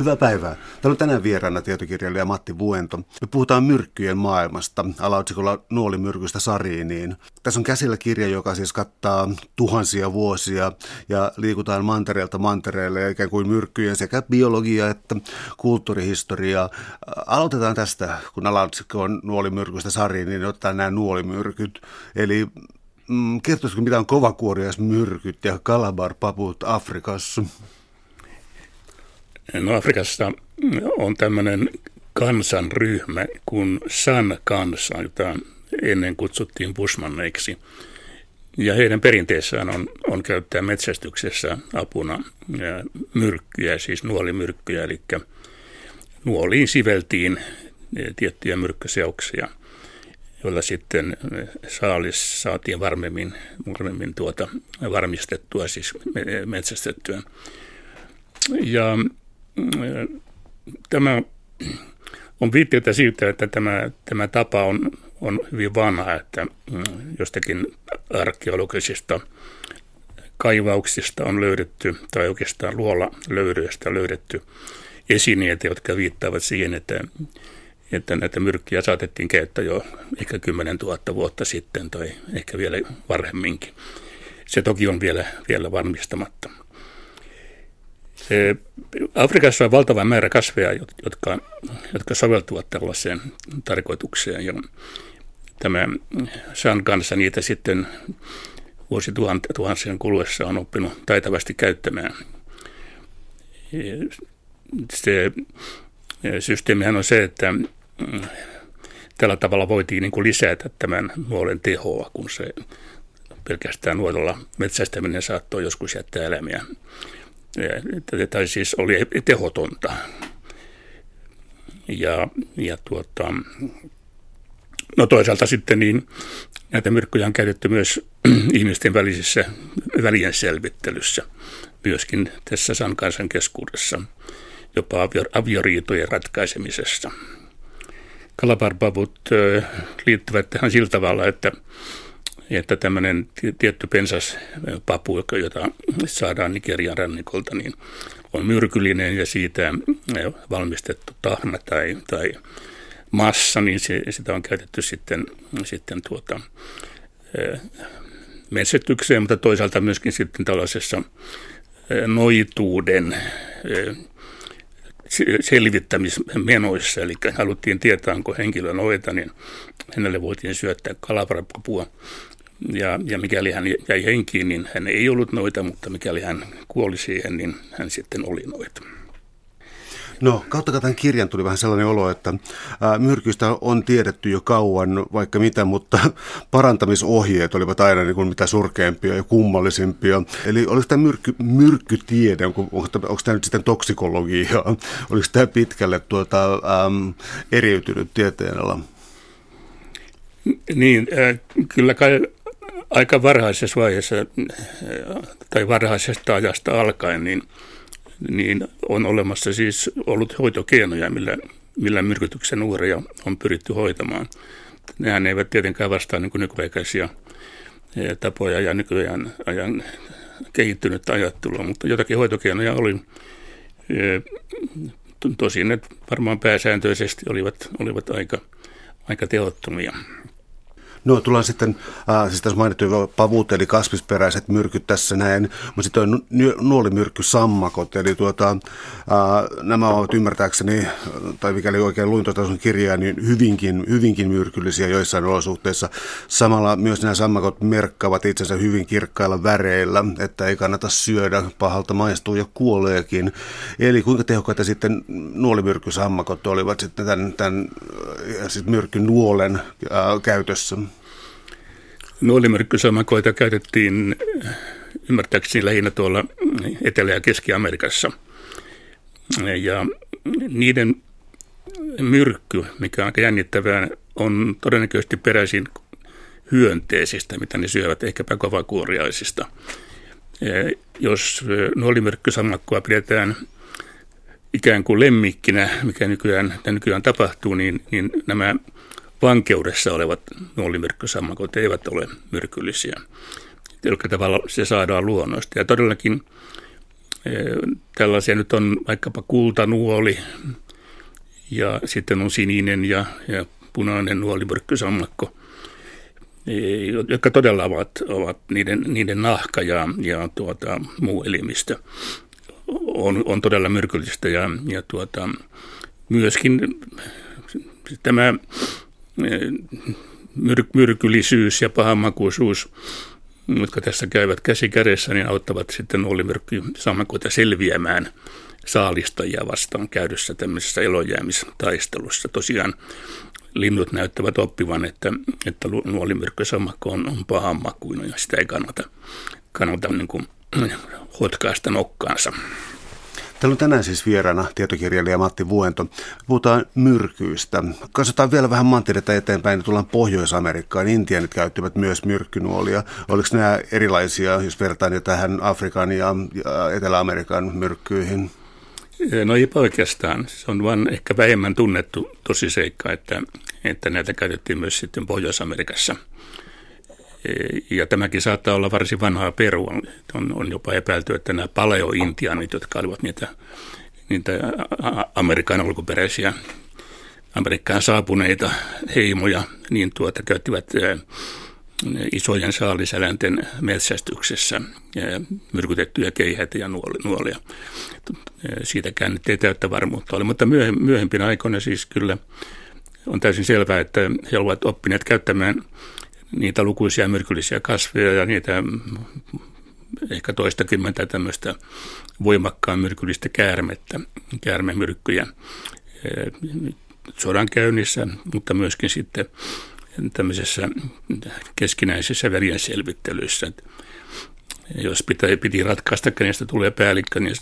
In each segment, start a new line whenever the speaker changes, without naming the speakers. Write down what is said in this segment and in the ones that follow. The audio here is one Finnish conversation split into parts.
Hyvää päivää. Täällä on tänään vieraana tietokirjailija Matti Vuento. Me puhutaan myrkkyjen maailmasta alaotsikolla Nuolimyrkystä Sariiniin. Tässä on käsillä kirja, joka siis kattaa tuhansia vuosia ja liikutaan mantereelta mantereelle ikään kuin myrkkyjen sekä biologia että kulttuurihistoria. Aloitetaan tästä, kun alaotsikko on Nuolimyrkystä Sariiniin, niin otetaan nämä nuolimyrkyt. Eli mm, kertoisiko mitä on kovakuoriaismyrkyt ja kalabarpaput Afrikassa?
No Afrikassa on tämmöinen kansanryhmä kuin San kansa, jota ennen kutsuttiin busmanneiksi. Ja heidän perinteessään on, on käyttää metsästyksessä apuna myrkkyjä, siis nuolimyrkkyjä, eli nuoliin siveltiin tiettyjä myrkkyseoksia, joilla sitten saalis saatiin varmemmin, varmemmin tuota, varmistettua, siis metsästettyä. Ja tämä on viitteitä siitä, että tämä, tämä tapa on, on hyvin vanha, että mm, jostakin arkeologisista kaivauksista on löydetty, tai oikeastaan luola löydöistä löydetty esineitä, jotka viittaavat siihen, että, että näitä myrkkiä saatettiin käyttää jo ehkä 10 000 vuotta sitten tai ehkä vielä varhemminkin. Se toki on vielä, vielä varmistamatta. Afrikassa on valtava määrä kasveja, jotka, jotka soveltuvat tällaiseen tarkoitukseen. Ja tämä San kanssa niitä sitten vuosituhansien kuluessa on oppinut taitavasti käyttämään. Se systeemihän on se, että mm, tällä tavalla voitiin niin kuin lisätä tämän nuolen tehoa, kun se pelkästään nuolella metsästäminen saattoi joskus jättää elämiä tai siis oli tehotonta. Ja, ja tuota, no toisaalta sitten niin näitä myrkkyjä on käytetty myös ihmisten välisessä välien selvittelyssä, myöskin tässä sankansan keskuudessa, jopa avioriitojen ratkaisemisessa. Kalaparbavut liittyvät tähän sillä tavalla, että että tämmöinen tietty pensaspapu, jota saadaan Nigerian rannikolta, niin on myrkyllinen ja siitä valmistettu tahna tai, tai massa, niin se, sitä on käytetty sitten, sitten tuota, metsätykseen, mutta toisaalta myöskin sitten tällaisessa noituuden selvittämismenoissa, eli haluttiin tietää, onko henkilö noita, niin hänelle voitiin syöttää kalaparapapua ja, ja mikäli hän jäi henkiin, niin hän ei ollut noita, mutta mikäli hän kuoli siihen, niin hän sitten oli noita.
No, kautta tämän kirjan tuli vähän sellainen olo, että myrkyistä on tiedetty jo kauan vaikka mitä, mutta parantamisohjeet olivat aina niin kuin mitä surkeampia ja kummallisimpia. Eli oliko tämä myrkky, myrkkytiede, onko, onko, onko tämä nyt sitten toksikologiaa, oliko tämä pitkälle tuota, äm, eriytynyt tieteenala?
Niin, äh, kyllä kai aika varhaisessa vaiheessa tai varhaisesta ajasta alkaen, niin, niin on olemassa siis ollut hoitokeinoja, millä, millä myrkytyksen uhreja on pyritty hoitamaan. Nehän eivät tietenkään vastaa niin nykyaikaisia e, tapoja ja nykyään ajan kehittynyt ajattelua, mutta jotakin hoitokeinoja oli. E, tosin ne varmaan pääsääntöisesti olivat, olivat aika, aika tehottomia.
No tullaan sitten, äh, siis tässä mainittu pavut eli kasvisperäiset myrkyt tässä näin, mutta sitten on nuolimyrkkysammakot, eli tuota, äh, nämä ovat ymmärtääkseni, tai mikäli oikein luin tuota sun kirjaa, niin hyvinkin, hyvinkin myrkyllisiä joissain olosuhteissa. Samalla myös nämä sammakot merkkaavat itsensä hyvin kirkkailla väreillä, että ei kannata syödä, pahalta maistuu ja kuoleekin. Eli kuinka tehokkaita sitten nuolimyrkkysammakot olivat sitten tämän, tämän siis myrkkynuolen äh, käytössä?
Nuolimyrkkysamakoita käytettiin ymmärtääkseni lähinnä tuolla Etelä- ja Keski-Amerikassa. Ja niiden myrkky, mikä on aika jännittävää, on todennäköisesti peräisin hyönteisistä, mitä ne syövät, ehkäpä kovakuoriaisista. Jos nuolimyrkkysammakkoa pidetään ikään kuin lemmikkinä, mikä nykyään, nykyään tapahtuu, niin, niin nämä vankeudessa olevat nuolimyrkkysammakot eivät ole myrkyllisiä. Tällä tavalla se saadaan luonnosta. Ja todellakin Tällaisia nyt on vaikkapa kultanuoli ja sitten on sininen ja, ja punainen nuolimyrkkysammakko, jotka todella ovat, ovat niiden, niiden nahka ja, ja tuota, muu elimistö on, on todella myrkyllistä ja, ja tuota, myöskin tämä myr, myrkyllisyys ja pahanmakuisuus, jotka tässä käyvät käsi kädessä, niin auttavat sitten nuolimyrkkysammakoita selviämään saalistajia vastaan käydyssä tämmöisessä elojäämistaistelussa. Tosiaan linnut näyttävät oppivan, että, että nuolimyrkkysammakko on, on pahanmakuinen ja sitä ei kannata, kannata niin kuin, hotkaista nokkaansa.
Täällä on tänään siis vieraana tietokirjailija Matti Vuento. Puhutaan myrkyistä. Katsotaan vielä vähän mantereita eteenpäin, niin tullaan Pohjois-Amerikkaan. Intianit käyttivät myös myrkkynuolia. Oliko nämä erilaisia, jos vertaan jo tähän Afrikan ja Etelä-Amerikan myrkkyihin?
No ei oikeastaan. Se on vain ehkä vähemmän tunnettu tosiseikka, että, että näitä käytettiin myös sitten Pohjois-Amerikassa – ja tämäkin saattaa olla varsin vanhaa perua. On, on jopa epäilty, että nämä paleo-intianit, jotka olivat niitä, niitä Amerikan alkuperäisiä Amerikkaan saapuneita heimoja, niin tuota, käyttivät isojen saalisäläinten metsästyksessä myrkytettyjä keihäitä ja nuolia. Siitäkään nyt ei täyttä varmuutta ole, mutta myöhempinä aikoina siis kyllä on täysin selvää, että he ovat oppineet käyttämään niitä lukuisia myrkyllisiä kasveja ja niitä ehkä toistakymmentä tämmöistä voimakkaan myrkyllistä käärmettä, käärmemyrkkyjä sodan käynnissä, mutta myöskin sitten tämmöisessä keskinäisessä verien selvittelyissä. Jos pitää, piti ratkaista, kenestä tulee päällikkö, niin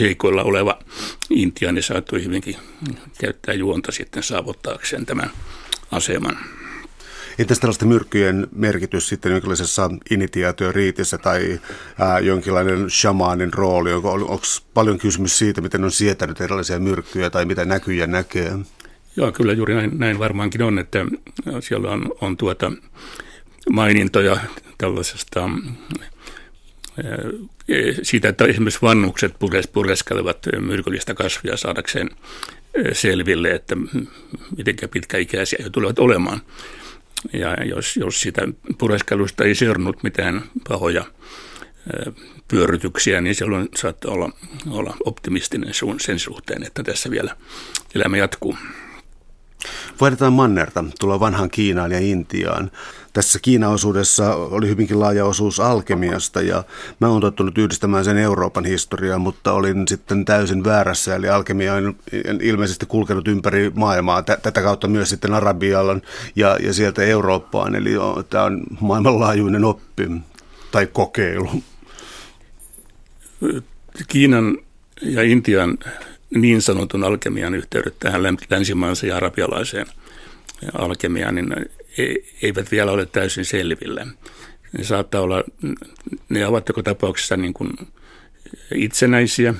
heikoilla oleva intiaani saattoi hyvinkin käyttää juonta sitten saavuttaakseen tämän aseman.
Entäs tällaisten myrkkyjen merkitys sitten jonkinlaisessa initiaatioriitissä tai ää, jonkinlainen shamaanin rooli? Onko, onko paljon kysymys siitä, miten on sietänyt erilaisia myrkkyjä tai mitä näkyjä näkee?
Joo, kyllä juuri näin, näin varmaankin on, että siellä on, on tuota mainintoja tällaisesta siitä, että esimerkiksi vannukset pureskelevat myrkyllistä kasvia saadakseen selville, että miten pitkäikäisiä he tulevat olemaan. Ja jos, jos sitä pureskelusta ei seurannut mitään pahoja pyörytyksiä, niin silloin saattaa olla, olla optimistinen sen suhteen, että tässä vielä elämä jatkuu.
Vaihdetaan mannerta, tulla vanhaan Kiinaan ja Intiaan. Tässä Kiina-osuudessa oli hyvinkin laaja osuus alkemiasta ja mä oon tottunut yhdistämään sen Euroopan historiaan, mutta olin sitten täysin väärässä. Eli alkemia on ilmeisesti kulkenut ympäri maailmaa, tätä kautta myös sitten Arabialan ja, ja sieltä Eurooppaan. Eli tämä on maailmanlaajuinen oppi tai kokeilu.
Kiinan ja Intian niin sanotun alkemian yhteydet tähän länsimaiseen ja arabialaiseen alkemiaan, niin eivät vielä ole täysin selvillä. Ne saattaa olla, ne ovat joko tapauksessa niin kuin itsenäisiä,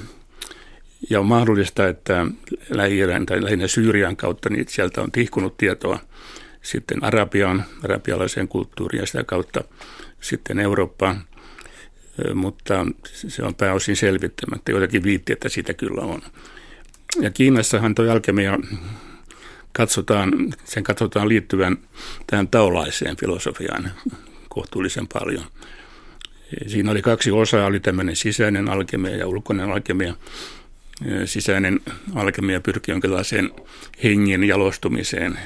ja on mahdollista, että lähi tai lähinnä Syyrian kautta niin sieltä on tihkunut tietoa sitten Arabiaan, arabialaiseen kulttuuriin ja sitä kautta sitten Eurooppaan. Mutta se on pääosin selvittämättä. Joitakin viitti, että sitä kyllä on. Ja Kiinassahan tuo alkemia katsotaan, sen katsotaan liittyvän tähän taolaiseen filosofiaan kohtuullisen paljon. Siinä oli kaksi osaa, oli tämmöinen sisäinen alkemia ja ulkoinen alkemia. Sisäinen alkemia pyrkii jonkinlaiseen hengen jalostumiseen,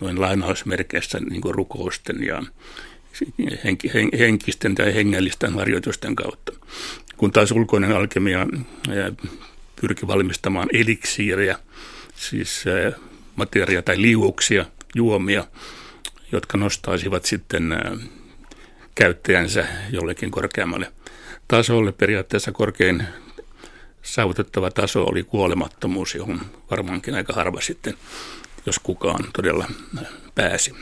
noin lainausmerkeissä niin kuin rukousten ja henkisten tai hengellisten harjoitusten kautta. Kun taas ulkoinen alkemia pyrki valmistamaan eliksiirejä, siis materia tai liuuksia, juomia, jotka nostaisivat sitten käyttäjänsä jollekin korkeammalle tasolle. Periaatteessa korkein saavutettava taso oli kuolemattomuus, johon varmaankin aika harva sitten, jos kukaan todella pääsi.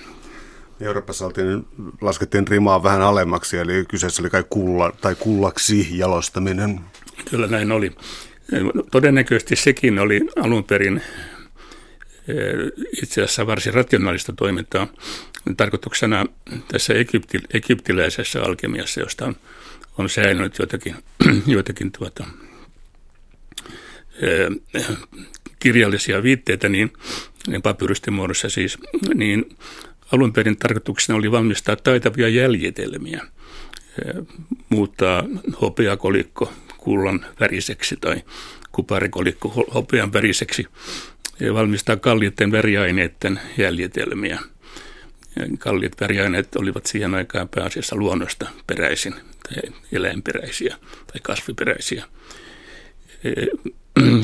Euroopassa oltiin, laskettiin rimaa vähän alemmaksi, eli kyseessä oli kai kulla, tai kullaksi jalostaminen.
Kyllä näin oli. Todennäköisesti sekin oli alun perin eh, itse asiassa varsin rationaalista toimintaa. Tarkoituksena tässä egypti, egyptiläisessä alkemiassa, josta on, on säilynyt joitakin, joitakin tuota, kirjallisia viitteitä, niin, niin papyrysten muodossa siis, niin alun perin tarkoituksena oli valmistaa taitavia jäljitelmiä, muuttaa hopeakolikko kullan väriseksi tai kuparikolikko hopean väriseksi ja valmistaa kalliitten väriaineiden jäljitelmiä. Kalliit väriaineet olivat siihen aikaan pääasiassa luonnosta peräisin, tai eläinperäisiä tai kasviperäisiä.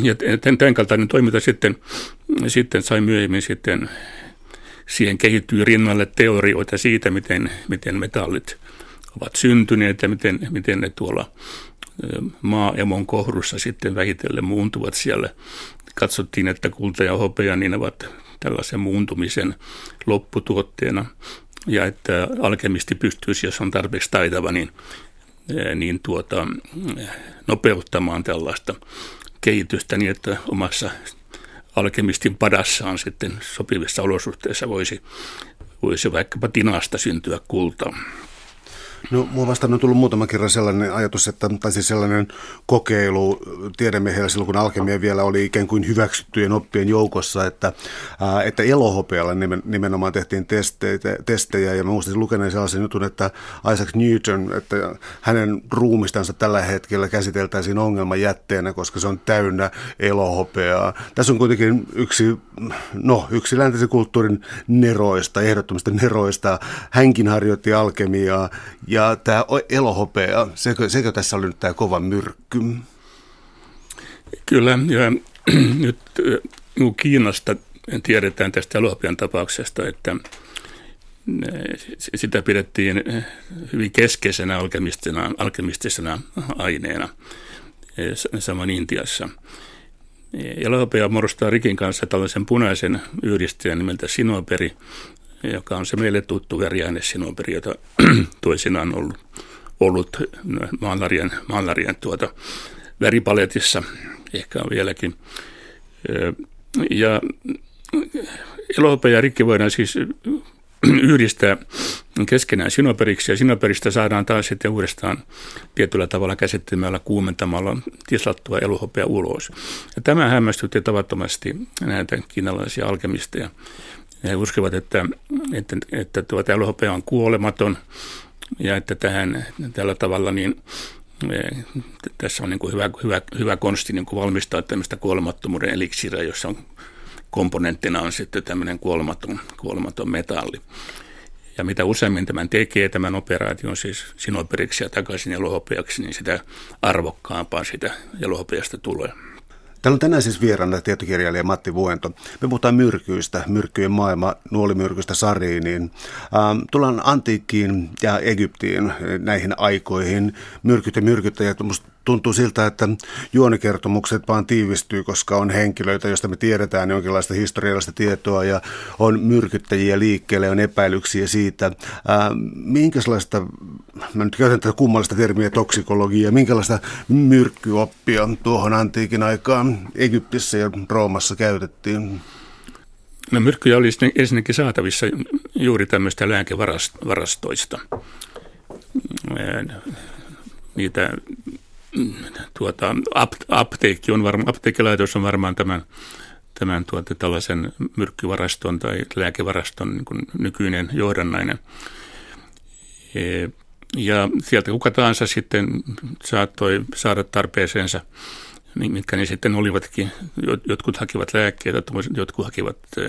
Ja tämän kaltainen toiminta sitten, sitten sai myöhemmin sitten, siihen kehittyy rinnalle teorioita siitä, miten, miten metallit ovat syntyneet ja miten, miten ne tuolla maaemon kohdussa sitten vähitellen muuntuvat siellä. Katsottiin, että kulta ja hopea niin ovat tällaisen muuntumisen lopputuotteena ja että alkemisti pystyisi, jos on tarpeeksi taitava, niin, niin tuota, nopeuttamaan tällaista kehitystä niin, että omassa alkemistin padassaan sitten sopivissa olosuhteissa voisi, voisi vaikkapa tinasta syntyä kultaa.
No, mua vastaan on tullut muutama kerran sellainen ajatus, että, tai siis sellainen kokeilu tiedemiehellä silloin, kun alkemia vielä oli ikään kuin hyväksyttyjen oppien joukossa, että, ää, että elohopealla nimenomaan tehtiin testeitä, testejä, ja mä muistin lukeneen sellaisen jutun, että Isaac Newton, että hänen ruumistansa tällä hetkellä käsiteltäisiin ongelmajätteenä, koska se on täynnä elohopeaa. Tässä on kuitenkin yksi, no, yksi läntisen kulttuurin neroista, ehdottomista neroista. Hänkin harjoitti alkemiaa, ja tämä elohopea, sekö, sekö tässä oli nyt tämä kova myrkky?
Kyllä, ja nyt Kiinasta tiedetään tästä elohopean tapauksesta, että sitä pidettiin hyvin keskeisenä alkemistisena, alkemistisena aineena saman Intiassa. Elohopea muodostaa rikin kanssa tällaisen punaisen yhdistäjän nimeltä sinoperi, joka on se meille tuttu väriaine sinoperi, jota toisinaan on ollut, ollut maalarien, maalarien tuota väripaletissa, ehkä on vieläkin. Ja elohope ja rikki voidaan siis yhdistää keskenään sinoperiksi ja sinoperistä saadaan taas sitten uudestaan tietyllä tavalla käsittelemällä kuumentamalla tislattua elohopea ulos. Ja tämä hämmästytti tavattomasti näitä kiinalaisia alkemisteja. He uskovat, että, että, että tuota elohopea on kuolematon ja että tähän tällä tavalla niin e, tässä on niin kuin hyvä, hyvä, hyvä konsti niin kuin valmistaa tämmöistä kuolemattomuuden eliksiä, jossa on komponenttina on sitten tämmöinen kuolematon, kuolematon metalli. Ja mitä useammin tämän tekee, tämän operaation siis sinoperiksi ja takaisin elohopeaksi, niin sitä arvokkaampaa sitä elohopeasta tulee.
Täällä on tänään siis vieraana tietokirjailija Matti Vuento. Me puhutaan myrkyistä, myrkkyjen maailma, nuolimyrkystä sariiniin. Ähm, tullaan antiikkiin ja Egyptiin näihin aikoihin. Myrkyt ja myrkyttäjät, musta tuntuu siltä, että juonikertomukset vaan tiivistyy, koska on henkilöitä, joista me tiedetään jonkinlaista historiallista tietoa ja on myrkyttäjiä liikkeelle, on epäilyksiä siitä, ää, minkälaista, mä nyt käytän tätä kummallista termiä toksikologia, minkälaista myrkkyoppia tuohon antiikin aikaan Egyptissä ja Roomassa käytettiin?
No myrkkyjä oli ensinnäkin saatavissa juuri tämmöistä lääkevarastoista. Niitä tuota, apteekki on varma, apteekilaitos on varmaan tämän, tämän tuota, tällaisen myrkkyvaraston tai lääkevaraston niin nykyinen johdannainen. Ja sieltä kuka tahansa sitten saattoi saada tarpeeseensa, niin mitkä ne sitten olivatkin. Jotkut hakivat lääkkeitä, jotkut hakivat e,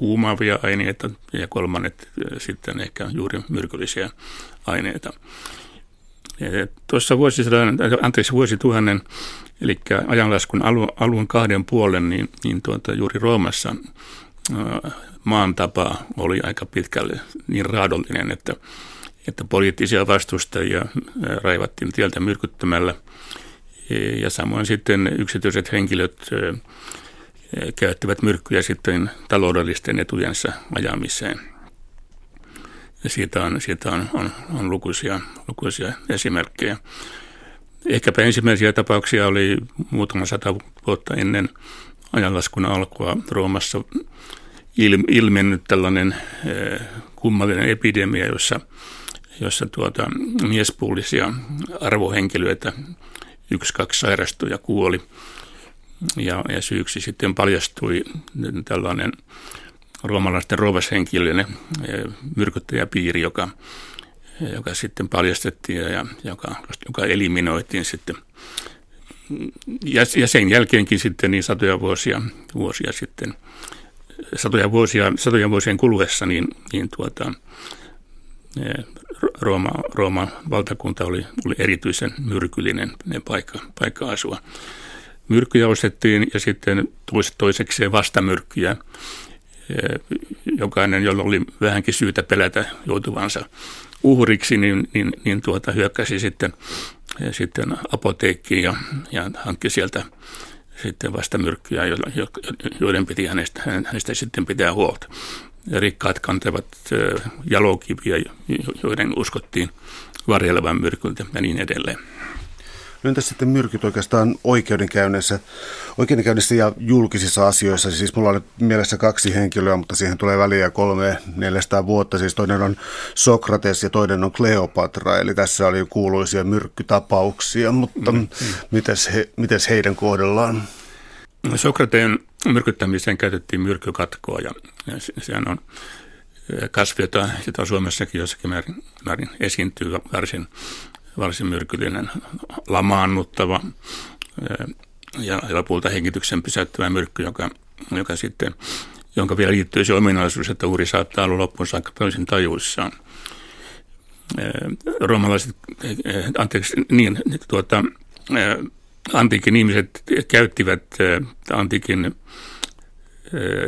huumaavia aineita ja kolmannet e, sitten ehkä juuri myrkyllisiä aineita. Tuossa vuosisadan, anteeksi vuosituhannen, eli ajanlaskun alun, alun kahden puolen, niin, niin tuota, juuri Roomassa maan tapa oli aika pitkälle niin raadollinen, että, että poliittisia vastustajia raivattiin tieltä myrkyttämällä. Ja samoin sitten yksityiset henkilöt käyttivät myrkkyjä sitten taloudellisten etujensa ajamiseen. Ja siitä on, siitä on, on, on lukuisia, lukuisia esimerkkejä. Ehkäpä ensimmäisiä tapauksia oli muutama sata vuotta ennen ajanlaskun alkua Roomassa il, ilmennyt tällainen kummallinen epidemia, jossa jossa tuota, miespuolisia arvohenkilöitä, yksi, kaksi sairastui ja kuoli. Ja, ja syyksi sitten paljastui tällainen roomalaisten rovashenkilöinen myrkyttäjäpiiri, joka, joka sitten paljastettiin ja joka, joka eliminoitiin sitten. Ja, ja sen jälkeenkin sitten niin satoja vuosia, vuosia sitten, satoja vuosia, satoja vuosien kuluessa, niin, niin tuota, Rooma, Rooman valtakunta oli, oli erityisen myrkyllinen paikka, paikka asua. Myrkkyjä ostettiin ja sitten toisekseen vastamyrkkyjä. Jokainen, jolla oli vähänkin syytä pelätä joutuvansa uhriksi, niin, niin, niin tuota, hyökkäsi sitten, sitten apoteekkiin ja, ja hankki sieltä sitten vastamyrkkyjä, joiden piti hänestä, hänestä sitten pitää huolta rikkaat kantavat jalokiviä, joiden uskottiin varjelevan myrkyltä ja niin edelleen.
No entäs sitten myrkyt oikeastaan oikeudenkäynnissä, oikeudenkäynnissä ja julkisissa asioissa? Siis mulla on nyt mielessä kaksi henkilöä, mutta siihen tulee väliä kolme, neljästä vuotta. Siis toinen on Sokrates ja toinen on Kleopatra, eli tässä oli kuuluisia myrkkytapauksia, mutta mm, mm. Mites, he, mites heidän kohdellaan?
Sokrateen myrkyttämiseen käytettiin myrkkykatkoa ja, ja sehän on kasvi, jota, jota Suomessakin jossakin määrin, määrin esiintyy varsin, varsin myrkyllinen, lamaannuttava ja lopulta hengityksen pysäyttävä myrkky, joka, joka sitten, jonka vielä liittyy se ominaisuus, että uhri saattaa olla loppuun saakka täysin tajuissaan. Roomalaiset, anteeksi, niin, tuota, antiikin ihmiset käyttivät, antiikin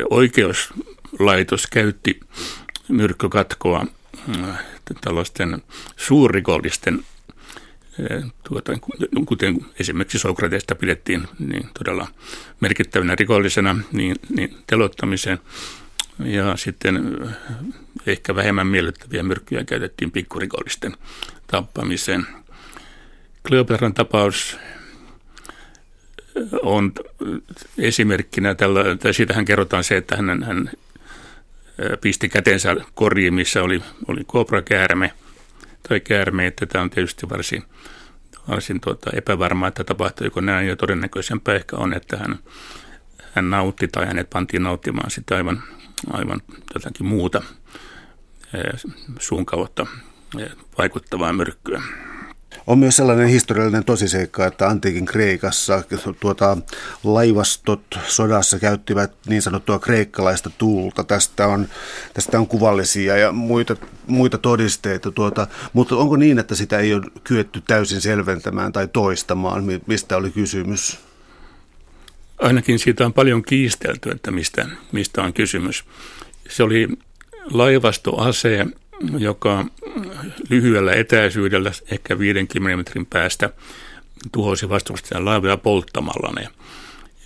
oikeuslaitos käytti myrkkykatkoa tällaisten suurrikollisten, tuota, kuten esimerkiksi Sokratesta pidettiin niin todella merkittävänä rikollisena, niin, niin telottamiseen. Ja sitten ehkä vähemmän miellyttäviä myrkkyjä käytettiin pikkurikollisten tappamiseen. Kleopatran tapaus on esimerkkinä tällä, tai siitähän kerrotaan se, että hän, hän pisti kätensä koriin, missä oli, oli kobrakäärme tai käärme, että tämä on tietysti varsin, varsin tuota, epävarmaa, että tapahtuiko näin, ja todennäköisempää ehkä on, että hän, hän nautti tai hänet pantiin nauttimaan sitä aivan, aivan jotakin muuta suun kautta vaikuttavaa myrkkyä.
On myös sellainen historiallinen tosiseikka, että antiikin Kreikassa tuota, laivastot sodassa käyttivät niin sanottua kreikkalaista tuulta. Tästä on, tästä on kuvallisia ja muita, muita todisteita, tuota, mutta onko niin, että sitä ei ole kyetty täysin selventämään tai toistamaan, mistä oli kysymys?
Ainakin siitä on paljon kiistelty, että mistä, mistä on kysymys. Se oli laivastoase, joka lyhyellä etäisyydellä, ehkä 50 metrin päästä, tuhosi vastustajan laivoja polttamalla ne.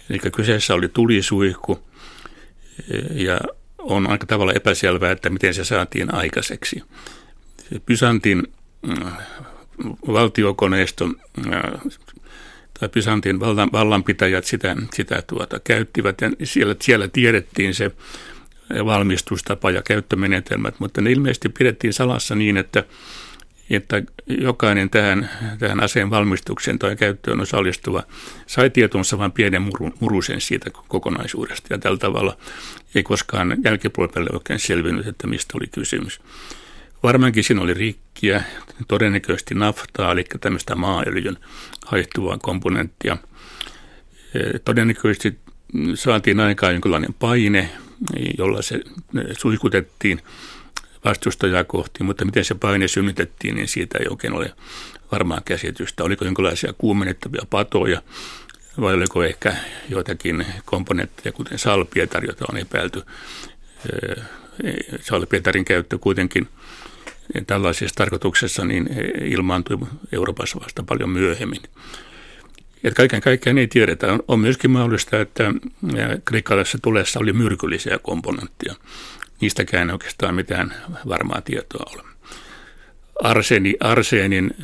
Eli kyseessä oli tulisuihku ja on aika tavalla epäselvää, että miten se saatiin aikaiseksi. Pysantin mm, valtiokoneisto tai Pysantin vallanpitäjät sitä, sitä tuota, käyttivät ja siellä, siellä tiedettiin se valmistustapa ja käyttömenetelmät, mutta ne ilmeisesti pidettiin salassa niin, että, että jokainen tähän, tähän aseen valmistukseen tai käyttöön osallistuva sai tietonsa vain pienen murusen siitä kokonaisuudesta. Ja tällä tavalla ei koskaan jälkipuolelle oikein selvinnyt, että mistä oli kysymys. Varmaankin siinä oli rikkiä, todennäköisesti naftaa, eli tämmöistä maaöljyn haihtuvaa komponenttia. Todennäköisesti saatiin aikaan jonkinlainen paine, jolla se suihkutettiin vastustajaa kohti, mutta miten se paine synnytettiin, niin siitä ei oikein ole varmaa käsitystä. Oliko jonkinlaisia kuumennettavia patoja vai oliko ehkä joitakin komponentteja, kuten salpietar, jota on epäilty. Salpietarin käyttö kuitenkin tällaisessa tarkoituksessa niin ilmaantui Euroopassa vasta paljon myöhemmin. Että kaiken kaikkiaan ei tiedetä. On, on myöskin mahdollista, että kreikkalaisessa tulessa oli myrkyllisiä komponentteja. Niistäkään ei oikeastaan mitään varmaa tietoa ole. Arseni, arseenin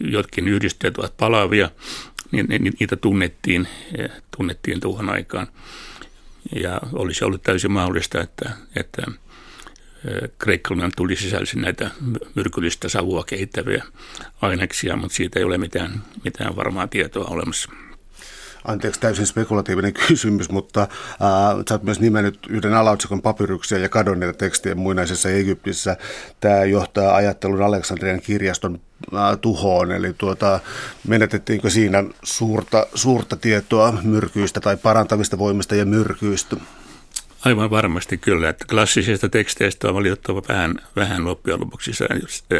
jotkin yhdisteet ovat palavia, niin, niitä tunnettiin, tunnettiin tuohon aikaan. Ja olisi ollut täysin mahdollista, että, että kreikkalainen tuli sisälsi näitä myrkyllistä savua kehittäviä aineksia, mutta siitä ei ole mitään, mitään varmaa tietoa olemassa.
Anteeksi, täysin spekulatiivinen kysymys, mutta äh, sä oot myös nimennyt yhden alaotsikon papyryksia ja kadonneita tekstejä muinaisessa Egyptissä. Tämä johtaa ajattelun Aleksandrian kirjaston äh, tuhoon, eli tuota, menetettiinkö siinä suurta, suurta tietoa myrkyistä tai parantavista voimista ja myrkyistä?
Aivan varmasti kyllä, että klassisista teksteistä on valitettava vähän, vähän loppujen lopuksi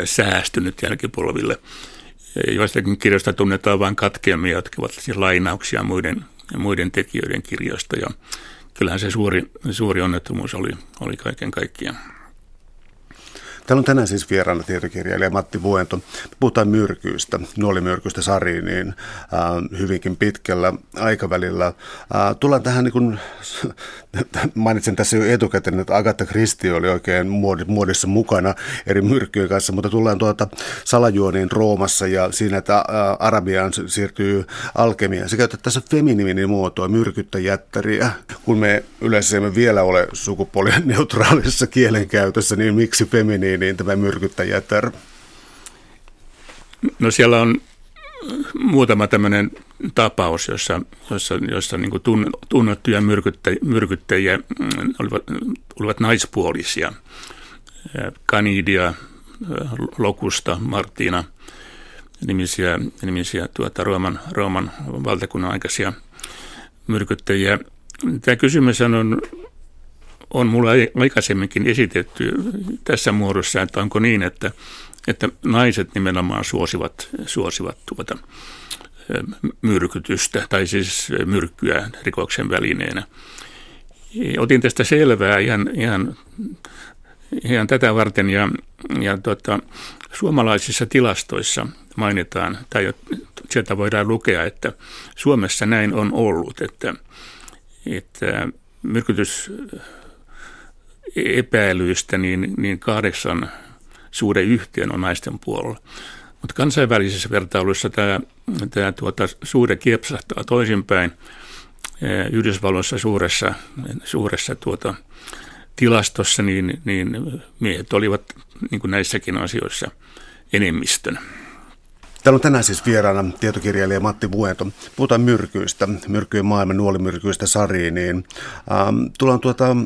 säästynyt jälkipolville. Joistakin kirjoista tunnetaan vain katkelmia, jotka ovat siis lainauksia muiden, muiden tekijöiden kirjoista. Ja kyllähän se suuri, suuri onnettomuus oli, oli kaiken kaikkiaan.
Täällä on tänään siis vieraana tietokirjailija Matti Vuento. Puhutaan myrkyistä, nuolimyrkyistä sariiniin äh, hyvinkin pitkällä aikavälillä. Äh, tullaan tähän, niin kuin, mainitsen tässä jo etukäteen, että Agatha Christie oli oikein muodissa mukana eri myrkkyjen kanssa, mutta tullaan tuota salajuoniin Roomassa ja siinä, että äh, Arabiaan siirtyy alkemia. Se käyttää tässä feminiminin muotoa, myrkyttäjättäriä. Kun me yleensä emme vielä ole sukupuolien neutraalissa kielenkäytössä, niin miksi feminiini? Niin tämä myrkyttäjätär?
No siellä on muutama tämmöinen tapaus, jossa, jossa, jossa niin kuin tunnettuja myrkyttä, myrkyttäjiä mm, olivat, olivat naispuolisia. Kanidia, Lokusta, Martina, nimisiä, nimisiä tuota, Rooman, Rooman valtakunnan aikaisia myrkyttäjiä. Tämä kysymys on on mulla aikaisemminkin esitetty tässä muodossa, että onko niin, että, että naiset nimenomaan suosivat, suosivat tuota myrkytystä tai siis myrkkyä rikoksen välineenä. Otin tästä selvää ihan, ihan, ihan tätä varten ja, ja tuota, suomalaisissa tilastoissa mainitaan, tai sieltä voidaan lukea, että Suomessa näin on ollut, että, että myrkytys epäilyistä, niin, niin kahdeksan suhde yhteen on naisten puolella. Mutta kansainvälisissä vertailuissa tämä, tämä tuota, suhde kiepsahtaa toisinpäin. Yhdysvalloissa suuressa, suuressa tuota, tilastossa, niin, niin miehet olivat niin kuin näissäkin asioissa enemmistön.
Täällä on tänään siis vieraana tietokirjailija Matti Vuento. Puhutaan myrkyistä, myrkkyjen maailman nuolimyrkyistä sariiniin. Ähm, tullaan tuota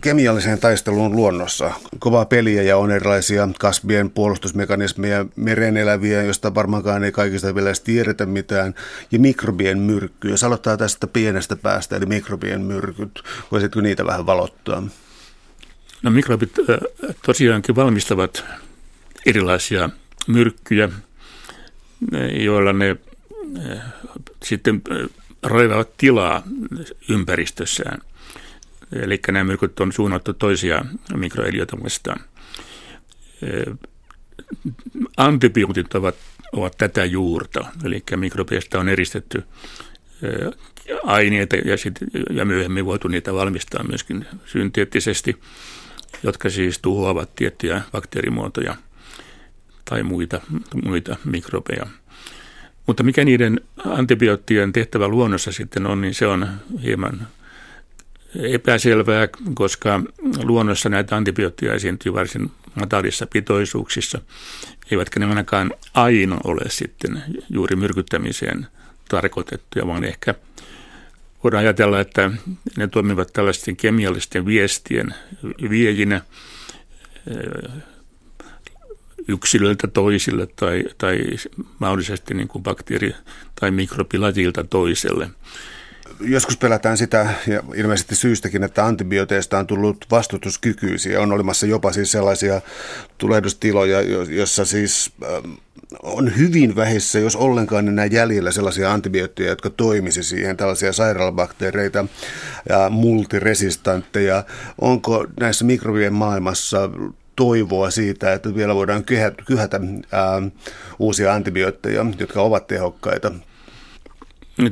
kemialliseen taisteluun luonnossa. Kovaa peliä ja on erilaisia kasvien puolustusmekanismeja, meren eläviä, joista varmaankaan ei kaikista vielä edes tiedetä mitään, ja mikrobien myrkkyjä. Jos aloittaa tästä pienestä päästä, eli mikrobien myrkyt, voisitko niitä vähän valottaa?
No mikrobit äh, tosiaankin valmistavat erilaisia myrkkyjä, joilla ne sitten roivavat tilaa ympäristössään. Eli nämä myrkyt on suunnattu toisia mikroeliöitä vastaan. Antibiootit ovat, ovat tätä juurta, eli mikrobeista on eristetty aineita ja, sit, ja myöhemmin voitu niitä valmistaa myöskin synteettisesti, jotka siis tuhoavat tiettyjä bakteerimuotoja – tai muita, muita mikrobeja. Mutta mikä niiden antibioottien tehtävä luonnossa sitten on, niin se on hieman epäselvää, koska luonnossa näitä antibiootteja esiintyy varsin matalissa pitoisuuksissa, eivätkä ne ainakaan aina ole sitten juuri myrkyttämiseen tarkoitettuja, vaan ehkä voidaan ajatella, että ne toimivat tällaisten kemiallisten viestien viejinä yksilöltä toisille tai, tai mahdollisesti niin kuin bakteeri- tai mikrobilatilta toiselle.
Joskus pelätään sitä, ja ilmeisesti syystäkin, että antibiooteista on tullut vastustuskykyisiä. On olemassa jopa siis sellaisia tulehdustiloja, joissa siis ähm, on hyvin vähissä, jos ollenkaan enää jäljellä sellaisia antibiootteja, jotka toimisi siihen, tällaisia sairaalabakteereita ja multiresistantteja. Onko näissä mikrobien maailmassa toivoa siitä, että vielä voidaan kyhätä, ää, uusia antibiootteja, jotka ovat tehokkaita.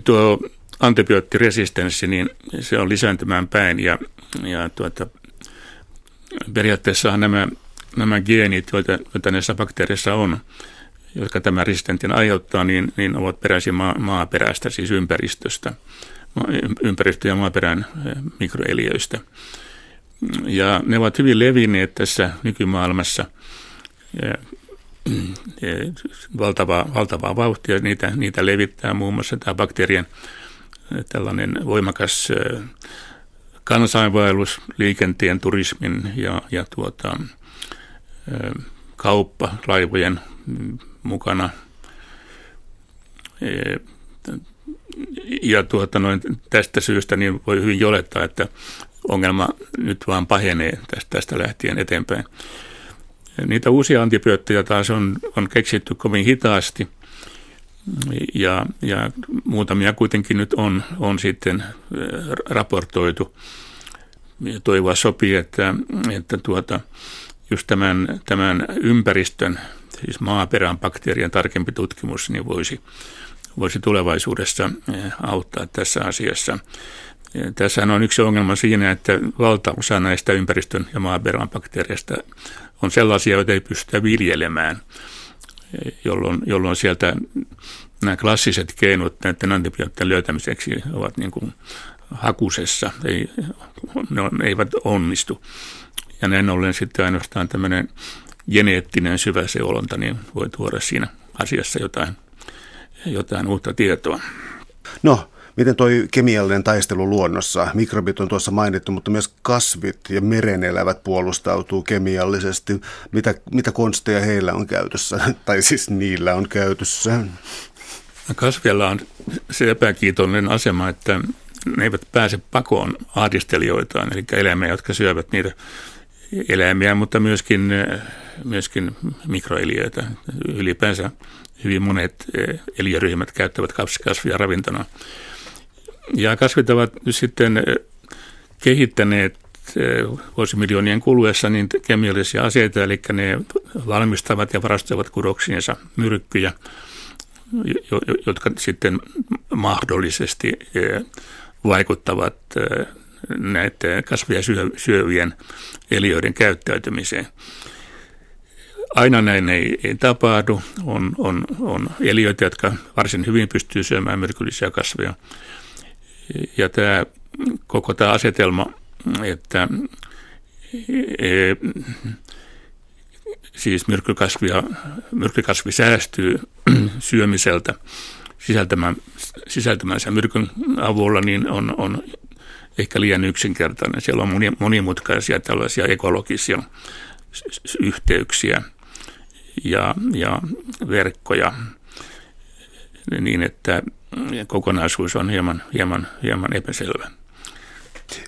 Tuo antibioottiresistenssi, niin se on lisääntymään päin ja, ja tuota, periaatteessa nämä, nämä geenit, joita, joita näissä bakteereissa on, jotka tämä resistentin aiheuttaa, niin, niin ovat peräisin maa, maaperästä, siis ympäristöstä, ympäristö- ja maaperän mikroeliöistä. Ja ne ovat hyvin levinneet tässä nykymaailmassa. Ja, valtavaa, valtavaa vauhtia. Niitä, niitä levittää muun muassa tämä bakteerien tällainen voimakas kansainvaellus liikenteen, turismin ja, ja tuota, kauppa laivojen mukana. Ja tuota, noin, tästä syystä niin voi hyvin olettaa, että ongelma nyt vaan pahenee tästä, tästä lähtien eteenpäin. Niitä uusia antibiootteja taas on, on keksitty kovin hitaasti ja, ja muutamia kuitenkin nyt on, on sitten raportoitu. Toivoa sopii, että, että tuota, just tämän, tämän ympäristön, siis maaperän bakteerien tarkempi tutkimus, niin voisi, voisi tulevaisuudessa auttaa tässä asiassa. Tässä on yksi ongelma siinä, että valtaosa näistä ympäristön ja maaperän bakteereista on sellaisia, joita ei pystytä viljelemään, jolloin, jolloin sieltä nämä klassiset keinot näiden antibioottien löytämiseksi ovat niin kuin hakusessa, ei, ne eivät onnistu. Ja näin ollen sitten ainoastaan tämmöinen geneettinen syväseulonta niin voi tuoda siinä asiassa jotain, jotain uutta tietoa.
No, Miten toi kemiallinen taistelu luonnossa? Mikrobit on tuossa mainittu, mutta myös kasvit ja merenelävät puolustautuu kemiallisesti. Mitä, mitä konsteja heillä on käytössä, tai siis niillä on käytössä?
Kasvilla on se epäkiitollinen asema, että ne eivät pääse pakoon ahdistelijoitaan, eli eläimiä, jotka syövät niitä eläimiä, mutta myöskin, myöskin mikroeliöitä. Ylipäänsä hyvin monet eliöryhmät käyttävät kasvia ravintona. Ja kasvit ovat sitten kehittäneet vuosimiljoonien kuluessa niin kemiallisia aseita, eli ne valmistavat ja varastavat kudoksiinsa myrkkyjä, jotka sitten mahdollisesti vaikuttavat näiden kasvia syövien eliöiden käyttäytymiseen. Aina näin ei, ei tapahdu. On, on, on eliöitä, jotka varsin hyvin pystyy syömään myrkyllisiä kasveja ja tämä koko tämä asetelma, että e, siis myrkkykasvia, myrkkykasvi säästyy syömiseltä sisältämään, sisältämänsä myrkyn avulla, niin on, on ehkä liian yksinkertainen. Siellä on monimutkaisia tällaisia ekologisia yhteyksiä ja, ja verkkoja niin, että kokonaisuus on hieman, hieman, hieman epäselvä.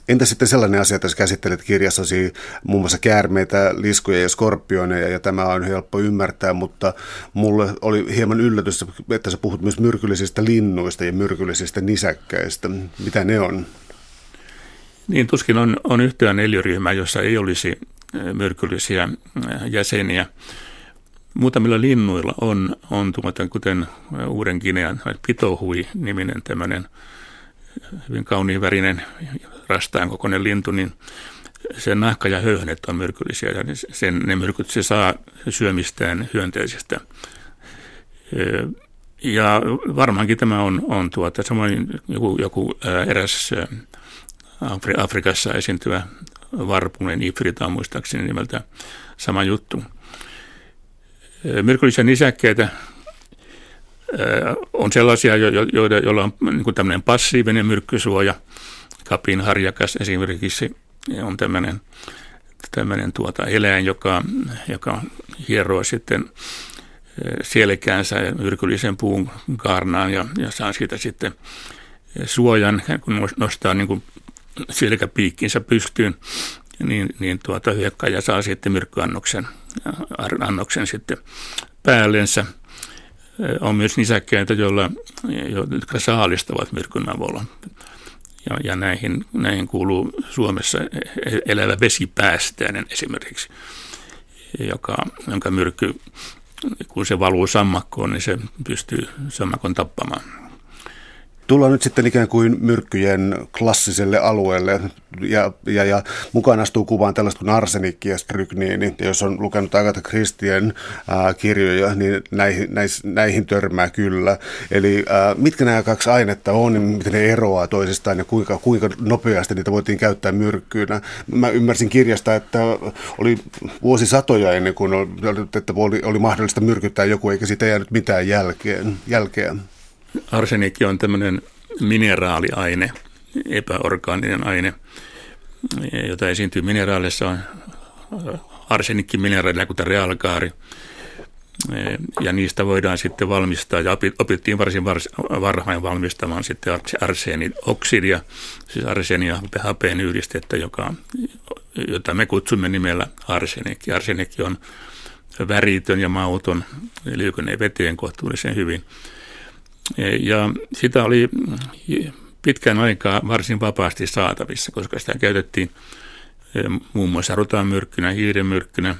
Entä sitten sellainen asia, että käsittelet kirjassasi muun muassa käärmeitä, liskuja ja skorpioneja, ja tämä on helppo ymmärtää, mutta mulle oli hieman yllätys, että sä puhut myös myrkyllisistä linnuista ja myrkyllisistä nisäkkäistä. Mitä ne on?
Niin, tuskin on, on yhtään eliöryhmää, jossa ei olisi eh, myrkyllisiä eh, jäseniä. Muutamilla linnuilla on, on tuota, kuten Uuden Kinean pitohui-niminen tämmöinen hyvin kauniin värinen rastaan kokoinen lintu, niin sen nahka ja höyhenet on myrkyllisiä ja sen, ne myrkyt se saa syömistään hyönteisistä. Ja varmaankin tämä on, on tuota, samoin joku, joku eräs Afrikassa esiintyvä varpunen ifrita muistaakseni nimeltä sama juttu. Myrkyllisiä nisäkkeitä on sellaisia, joilla, joilla on niin tämmöinen passiivinen myrkkysuoja. Kapin harjakas esimerkiksi on tämmöinen, tämmöinen tuota eläin, joka, joka hieroo sitten selkäänsä myrkyllisen puun kaarnaan ja, ja saa siitä sitten suojan, kun nostaa niin kuin pystyyn, niin, niin tuota hyökkäjä saa sitten myrkkyannoksen annoksen sitten päällensä. On myös nisäkkäitä, joilla, jotka saalistavat myrkyn avulla. Ja, ja näihin, näihin kuuluu Suomessa elävä vesipäästäinen esimerkiksi, joka, jonka myrkky, kun se valuu sammakkoon, niin se pystyy sammakon tappamaan.
Tullaan nyt sitten ikään kuin myrkkyjen klassiselle alueelle ja, ja, ja mukaan astuu kuvaan tällaista kuin arsenikki ja strykniini. Ja jos on lukenut Agatha Christien ää, kirjoja, niin näihin, näis, näihin törmää kyllä. Eli ää, mitkä nämä kaksi ainetta on, niin miten ne eroaa toisistaan ja kuinka, kuinka nopeasti niitä voitiin käyttää myrkkyynä. Mä ymmärsin kirjasta, että oli vuosisatoja ennen kuin oli, että oli, oli mahdollista myrkyttää joku, eikä siitä jäänyt mitään jälkeen, jälkeen.
Arsenikki on tämmöinen mineraaliaine, epäorgaaninen aine, jota esiintyy mineraaleissa on arsenikkimineraaleja, kuten realkaari. Ja niistä voidaan sitten valmistaa, ja opittiin varsin varhain valmistamaan sitten arseeni-oksidia, siis arseenia hapeen yhdistettä, joka, jota me kutsumme nimellä arsenikki. Arsenikki on väritön ja mauton, eli veteen kohtuullisen hyvin. Ja sitä oli pitkän aikaa varsin vapaasti saatavissa, koska sitä käytettiin eh, muun muassa rotamyrkkynä, hiirenmyrkkynä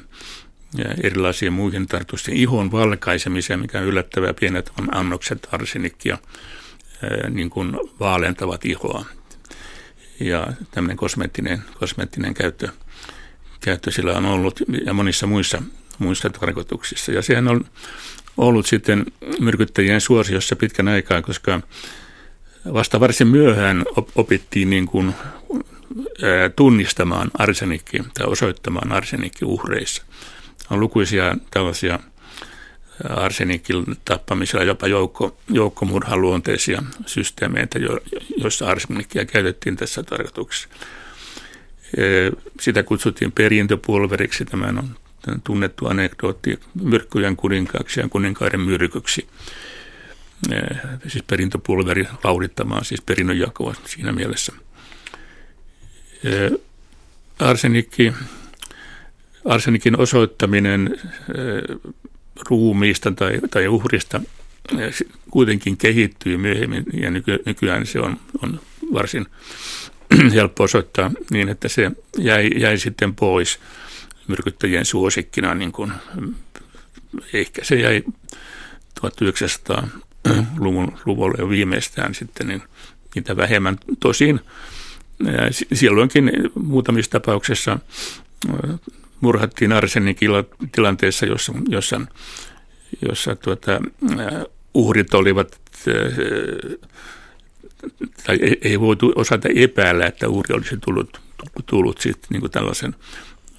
ja erilaisiin muihin tarkoituksiin. Ihon valkaisemiseen, mikä on yllättävää, pienet on annokset arsenikkia niin kuin vaalentavat ihoa. Ja tämmöinen kosmeettinen, kosmeettinen käyttö, käyttö sillä on ollut ja monissa muissa, muissa tarkoituksissa. Ja sehän on ollut sitten myrkyttäjien suosiossa pitkän aikaa, koska vasta varsin myöhään opittiin niin kuin, tunnistamaan arsenikki tai osoittamaan arsenikki uhreissa. On lukuisia tällaisia arsenikin tappamisella jopa joukko, joukkomurhan luonteisia systeemeitä, joissa arsenikkia käytettiin tässä tarkoituksessa. Sitä kutsuttiin perintöpulveriksi. Tämä on tunnettu anekdootti myrkkyjen kuninkaaksi ja kuninkaiden myrkyksi. Siis perintöpulveri laudittamaan, siis perinnönjakoa siinä mielessä. Arsenikki, arsenikin osoittaminen ruumiista tai, tai uhrista kuitenkin kehittyy myöhemmin ja nyky, nykyään se on, on varsin helppo osoittaa niin, että se jäi, jäi sitten pois – myrkyttäjien suosikkina, niin kuin, ehkä se jäi 1900-luvun luvulle jo viimeistään sitten, niin niitä vähemmän. Tosin silloinkin muutamissa tapauksissa murhattiin arsenikilla tilanteessa, jossa, jossa, jossa tuota, uhrit olivat tai ei, voitu osata epäillä, että uhri olisi tullut, tullut sitten niin tällaisen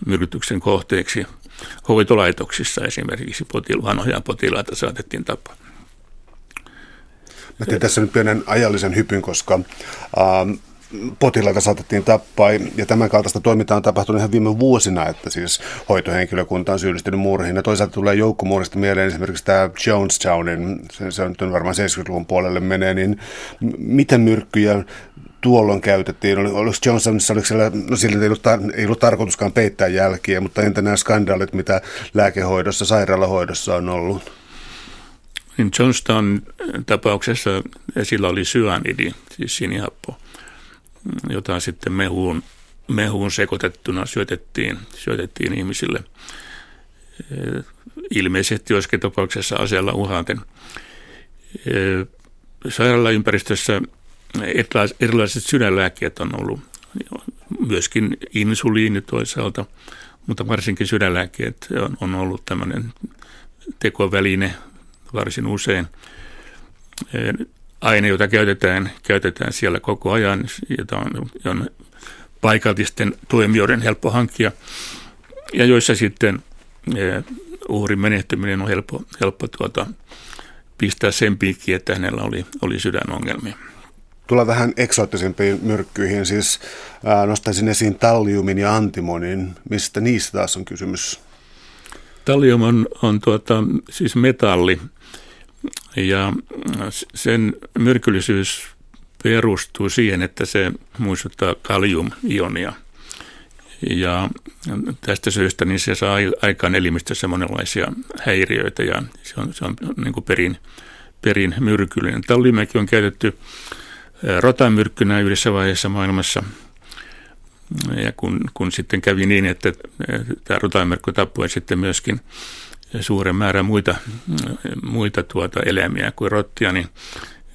myrkytyksen kohteeksi hoitolaitoksissa esimerkiksi potil, vanhoja potilaita saatettiin tapaa.
Mä teen tässä nyt pienen ajallisen hypyn, koska ähm, potilaita saatettiin tappaa ja tämän kaltaista toimintaa on tapahtunut ihan viime vuosina, että siis hoitohenkilökunta on syyllistynyt murhiin ja toisaalta tulee joukkomurhista mieleen esimerkiksi tämä Jonestownin, se, se on varmaan 70-luvun puolelle menee, niin miten myrkkyjä tuolloin käytettiin? Oli, oliko Johnsonissa, oliko siellä, no sillä ei ollut, ei ollut tarkoituskaan peittää jälkiä, mutta entä nämä skandaalit, mitä lääkehoidossa, sairaalahoidossa on ollut?
Niin Johnston tapauksessa esillä oli syanidi, siis sinihappo, jota sitten mehuun, mehuun sekoitettuna syötettiin, syötettiin ihmisille ilmeisesti joskin tapauksessa aseella uhaten. Sairaalaympäristössä erilaiset sydänlääkkeet on ollut, myöskin insuliini toisaalta, mutta varsinkin sydänlääkkeet on, ollut tämmöinen tekoväline varsin usein. Aine, jota käytetään, käytetään siellä koko ajan, jota on, on paikallisten toimijoiden helppo hankkia, ja joissa sitten uhrin menehtyminen on helppo, helppo tuota, pistää sen piikkiin, että hänellä oli, oli sydänongelmia.
Tulla vähän eksoottisempiin myrkkyihin, siis ää, nostaisin esiin talliumin ja antimonin. Mistä niistä taas on kysymys?
Tallium on, on tuota, siis metalli ja sen myrkyllisyys perustuu siihen, että se muistuttaa kalium-ionia. Ja tästä syystä niin se saa aikaan elimistössä monenlaisia häiriöitä ja se on, se on niin kuin perin, perin myrkyllinen. Talliumäkin on käytetty rotamyrkkynä yhdessä vaiheessa maailmassa. Ja kun, kun sitten kävi niin, että tämä rotamyrkky tappoi sitten myöskin suuren määrän muita, muita tuota eläimiä kuin rottia, niin,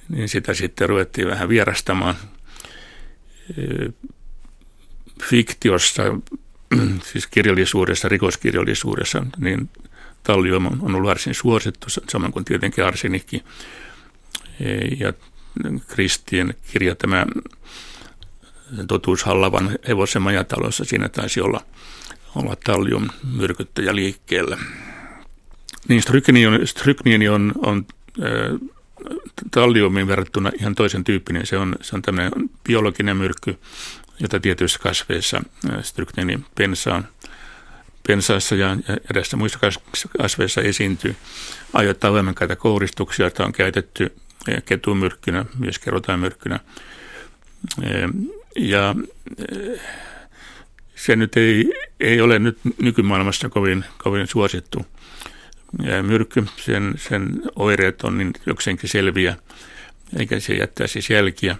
niin sitä sitten ruvettiin vähän vierastamaan. Fiktiossa, siis kirjallisuudessa, rikoskirjallisuudessa, niin tallium on ollut varsin suosittu, samoin kuin tietenkin arsenikki. Ja Kristien kirja tämä totuus Hallavan hevosen majatalossa, siinä taisi olla, olla tallium myrkyttäjä liikkeellä. Niin strykniini on, on, on talliumiin verrattuna ihan toisen tyyppinen. Se on, se on tämmöinen biologinen myrkky, jota tietyissä kasveissa strykniini pensaan, pensaassa ja edessä muissa kasveissa esiintyy. Aiheuttaa voimakkaita kouristuksia, joita on käytetty ketumyrkkynä, myös kerotaimyrkkynä. Ja se nyt ei, ei ole nyt nykymaailmassa kovin, kovin suosittu myrkky, sen, sen oireet on niin jokseenkin selviä, eikä se jättää siis jälkiä.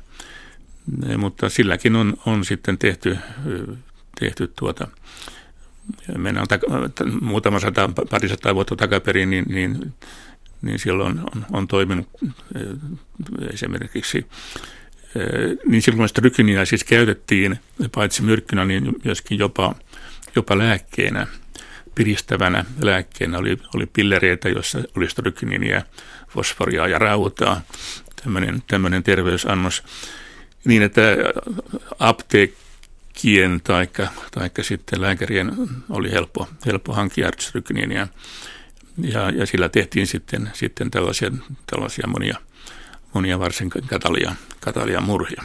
Mutta silläkin on, on sitten tehty, tehty tuota, mennään ta- muutama sata, pari sata vuotta takaperin, niin, niin, niin silloin on, on toiminut esimerkiksi niin silloin strykyniä siis käytettiin paitsi myrkkynä, niin myöskin jopa, jopa lääkkeenä – piristävänä lääkkeenä oli, oli pillereitä, joissa oli strykniiniä, fosforia ja rautaa, tämmöinen, tämmöinen terveysannos, niin että apteekkien tai taikka sitten lääkärien oli helppo, helppo hankkia strykniiniä. Ja, ja sillä tehtiin sitten, sitten tällaisia, tällaisia monia, monia varsin katalia, katalia murhia.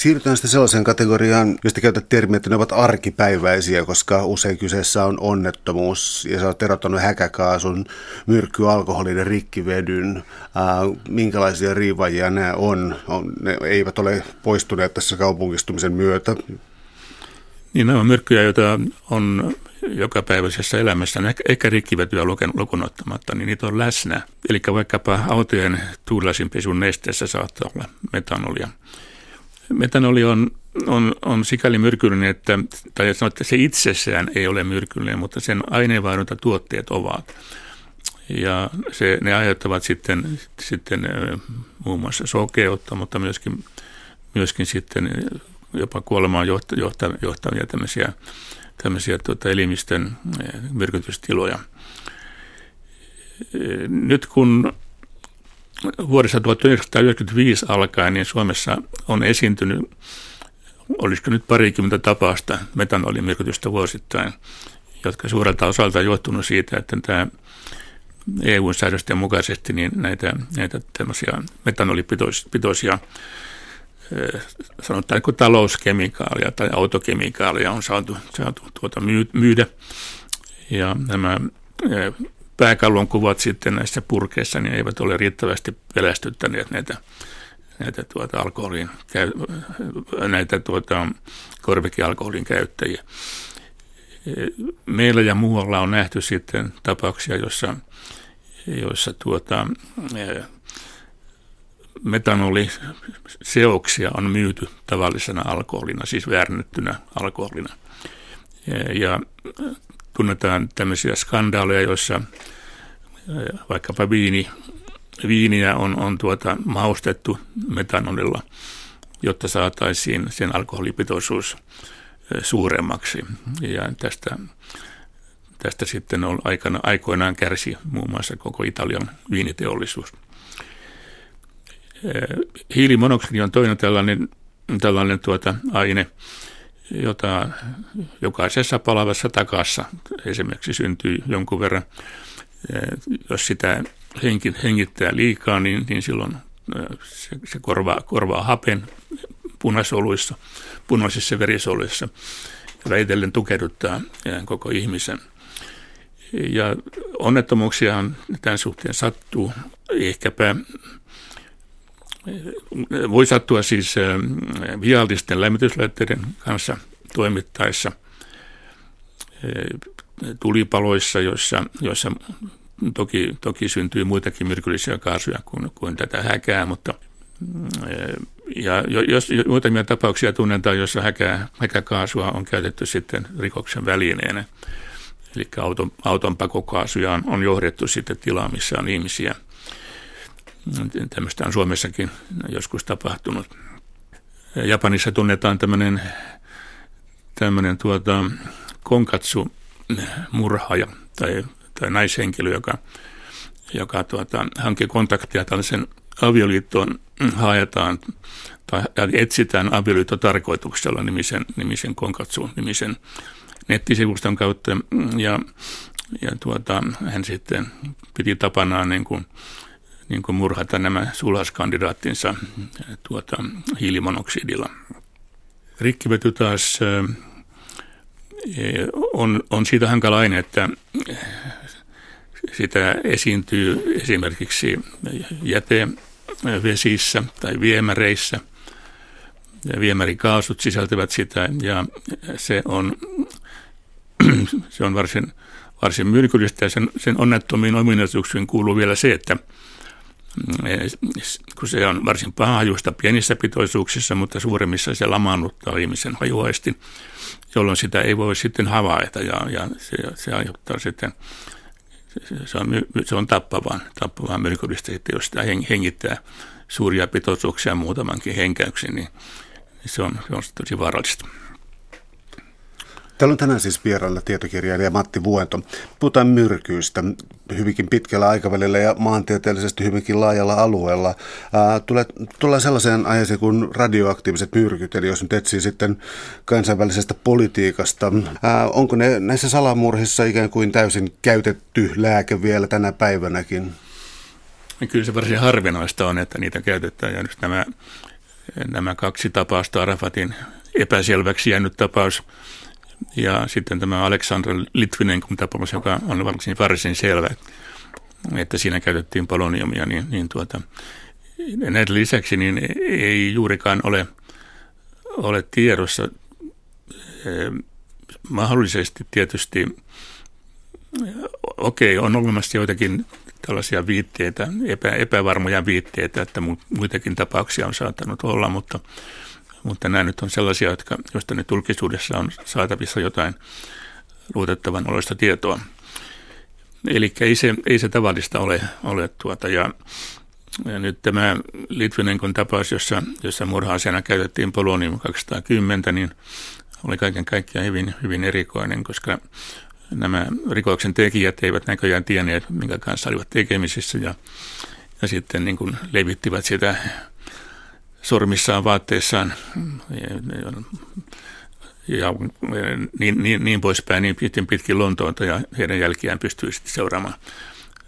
Siirrytään sitten sellaiseen kategoriaan, josta käytät termiä, että ne ovat arkipäiväisiä, koska usein kyseessä on onnettomuus ja sä oot erottanut häkäkaasun, myrkky, alkoholin ja rikkivedyn. Minkälaisia riivajia nämä on? on? Ne eivät ole poistuneet tässä kaupungistumisen myötä.
Niin nämä myrkkyjä, joita on jokapäiväisessä elämässä, eikä rikkivetyä lukuun ottamatta, niin niitä on läsnä. Eli vaikkapa autojen tuulasinpesun nesteessä saattaa olla metanolia metanoli on, on, on sikäli myrkyllinen, että, tai sanoa, että se itsessään ei ole myrkyllinen, mutta sen tuotteet ovat. Ja se, ne aiheuttavat sitten, sitten muun muassa sokeutta, mutta myöskin, myöskin sitten jopa kuolemaan johtavia tämmöisiä, tämmöisiä tuota, elimistön myrkytystiloja. Nyt kun vuodesta 1995 alkaen niin Suomessa on esiintynyt, olisiko nyt parikymmentä tapausta metanolimyrkytystä vuosittain, jotka suurelta osalta johtunut siitä, että tämä EU-säädösten mukaisesti niin näitä, näitä tämmöisiä metanolipitoisia sanotaan kuin talouskemikaalia tai autokemikaalia on saatu, saatu tuota myydä. Ja nämä pääkallon kuvat sitten näissä purkeissa niin eivät ole riittävästi pelästyttäneet näitä, näitä tuota alkoholin, näitä tuota korvekialkoholin käyttäjiä. Meillä ja muualla on nähty sitten tapauksia, joissa, joissa tuota, metanoliseoksia on myyty tavallisena alkoholina, siis väärennettynä alkoholina. Ja tunnetaan tämmöisiä skandaaleja, joissa vaikkapa viini, viiniä on, on tuota maustettu metanolilla, jotta saataisiin sen alkoholipitoisuus suuremmaksi. Ja tästä, tästä sitten on aikana, aikoinaan kärsi muun muassa koko Italian viiniteollisuus. Hiilimonoksidi on toinen tällainen, tällainen tuota aine, jota jokaisessa palavassa takassa esimerkiksi syntyy jonkun verran. Jos sitä hengittää liikaa, niin, niin silloin se, se korvaa, korvaa hapen punasoluissa, punaisissa verisoluissa väitellen tukehduttaa koko ihmisen. Ja onnettomuuksiahan tämän suhteen sattuu ehkäpä voi sattua siis viallisten lämmityslaitteiden kanssa toimittaessa tulipaloissa, joissa, joissa toki, toki syntyy muitakin myrkyllisiä kaasuja kuin, kuin tätä häkää, mutta ja jos muutamia tapauksia tunnetaan, joissa häkää, häkäkaasua on käytetty sitten rikoksen välineenä, eli auton, auton pakokaasuja on, on johdettu sitten tilaan, missä on ihmisiä – Tämmöistä on Suomessakin joskus tapahtunut. Japanissa tunnetaan tämmöinen, tämmöinen tuota, konkatsu murhaaja tai, tai naishenkilö, joka, joka tuota, hankki kontaktia tällaisen avioliittoon haetaan tai etsitään avioliittotarkoituksella nimisen, nimisen konkatsu nimisen nettisivuston kautta ja, ja tuota, hän sitten piti tapanaan niin kuin, niin kuin murhata nämä sulhaskandidaattinsa tuota, hiilimonoksidilla. Rikkivety taas on, on siitä hankala aine, että sitä esiintyy esimerkiksi jätevesissä tai viemäreissä. Viemärikaasut sisältävät sitä ja se on, se on varsin, varsin myrkyllistä ja sen, sen onnettomiin ominaisuuksiin kuuluu vielä se, että kun se on varsin pahajuista pienissä pitoisuuksissa, mutta suuremmissa se lamaannuttaa ihmisen hajuaisti, jolloin sitä ei voi sitten havaita ja, ja se, se aiheuttaa sitten se on, se on tappavaa, tappavaa myrkyllistä, että jos sitä hengittää suuria pitoisuuksia muutamankin henkäyksen, niin se on, se on tosi vaarallista.
Täällä on tänään siis vierailla tietokirjailija Matti Vuento. Puhutaan myrkyistä hyvinkin pitkällä aikavälillä ja maantieteellisesti hyvinkin laajalla alueella. tulee, tullaan sellaiseen aiheeseen kuin radioaktiiviset myrkyt, eli jos nyt etsii sitten kansainvälisestä politiikasta. Ää, onko ne näissä salamurhissa ikään kuin täysin käytetty lääke vielä tänä päivänäkin?
Kyllä se varsin harvinaista on, että niitä käytetään. Ja nyt nämä, nämä kaksi tapausta, Arafatin epäselväksi jäänyt tapaus ja sitten tämä Aleksandr Litvinen tapaus, joka on varsin, varsin selvä, että siinä käytettiin poloniumia, niin, niin tuota, näiden lisäksi niin ei juurikaan ole, ole tiedossa eh, mahdollisesti tietysti, okei, okay, on olemassa joitakin tällaisia viitteitä, epä, epävarmoja viitteitä, että muitakin tapauksia on saattanut olla, mutta mutta nämä nyt on sellaisia, jotka, joista nyt julkisuudessa on saatavissa jotain luotettavan oloista tietoa. Eli ei se, ei se tavallista ole, ole tuota, ja, ja nyt tämä Litvinenkon tapaus, jossa, jossa murha-asiana käytettiin polonium 210, niin oli kaiken kaikkiaan hyvin, hyvin erikoinen, koska nämä rikoksen tekijät eivät näköjään tienneet, minkä kanssa olivat tekemisissä, ja, ja sitten niin kuin levittivät sitä sormissaan, vaatteissaan ja niin, niin, niin poispäin, niin pitkin pitkin Lontoonta ja heidän jälkiään pystyy sitten seuraamaan,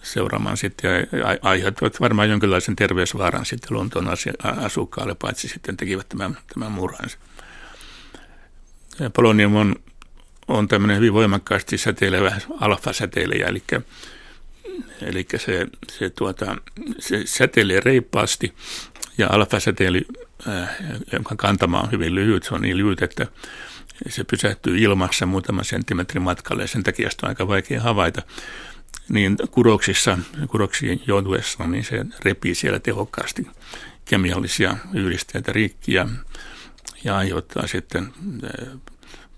seuraamaan sitten ja aiheuttavat varmaan jonkinlaisen terveysvaaran sitten Lontoon asukkaalle, paitsi sitten tekivät tämän, tämän murhansa. Polonium on, on tämmöinen hyvin voimakkaasti säteilevä alfa-säteilijä, eli, eli se, se, tuota, se säteilee reippaasti ja alfasäteily, äh, jonka kantama on hyvin lyhyt, se on niin lyhyt, että se pysähtyy ilmassa muutaman senttimetrin matkalle ja sen takia sitä on aika vaikea havaita. Niin kudoksissa, kudoksiin joutuessa, niin se repii siellä tehokkaasti kemiallisia yhdisteitä rikkiä ja aiheuttaa sitten äh,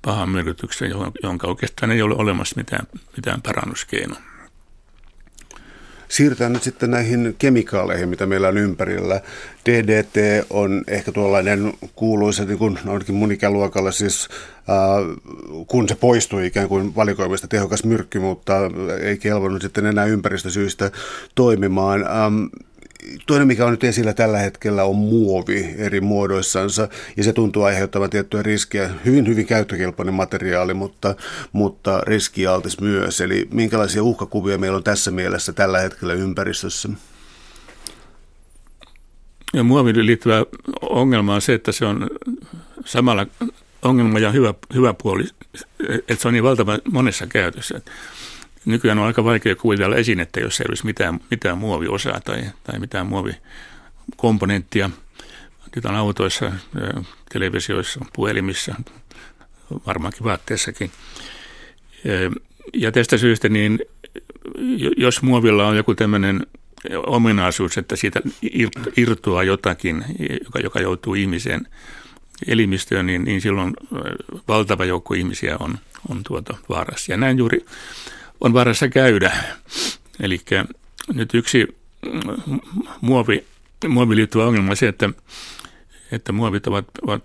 pahan myrkytyksen, jonka oikeastaan ei ole olemassa mitään, mitään parannuskeinoa.
Siirrytään nyt sitten näihin kemikaaleihin, mitä meillä on ympärillä. DDT on ehkä tuollainen kuuluisa, niin kuin ainakin mun ikäluokalla, siis äh, kun se poistui ikään kuin valikoimista tehokas myrkky, mutta ei kelvannut sitten enää ympäristösyistä toimimaan. Ähm, Toinen, mikä on nyt esillä tällä hetkellä, on muovi eri muodoissansa, ja se tuntuu aiheuttavan tiettyä riskiä. Hyvin, hyvin käyttökelpoinen materiaali, mutta, mutta riskialtis myös. Eli minkälaisia uhkakuvia meillä on tässä mielessä tällä hetkellä ympäristössä?
Ja muoviin liittyvä ongelma on se, että se on samalla ongelma ja hyvä, hyvä puoli, että se on niin valtava monessa käytössä. Nykyään on aika vaikea kuvitella esinettä, jos ei olisi mitään, mitään muoviosaa tai, tai mitään muovikomponenttia. Niitä on autoissa, televisioissa, puhelimissa, varmaankin vaatteessakin. Ja tästä syystä, niin jos muovilla on joku tämmöinen ominaisuus, että siitä irtoaa jotakin, joka, joka joutuu ihmisen elimistöön, niin, niin silloin valtava joukko ihmisiä on, on tuota vaarassa. Ja näin juuri on varassa käydä. Eli nyt yksi, muovi, muovi liittyvä ongelma on se, että, että muovit ovat, ovat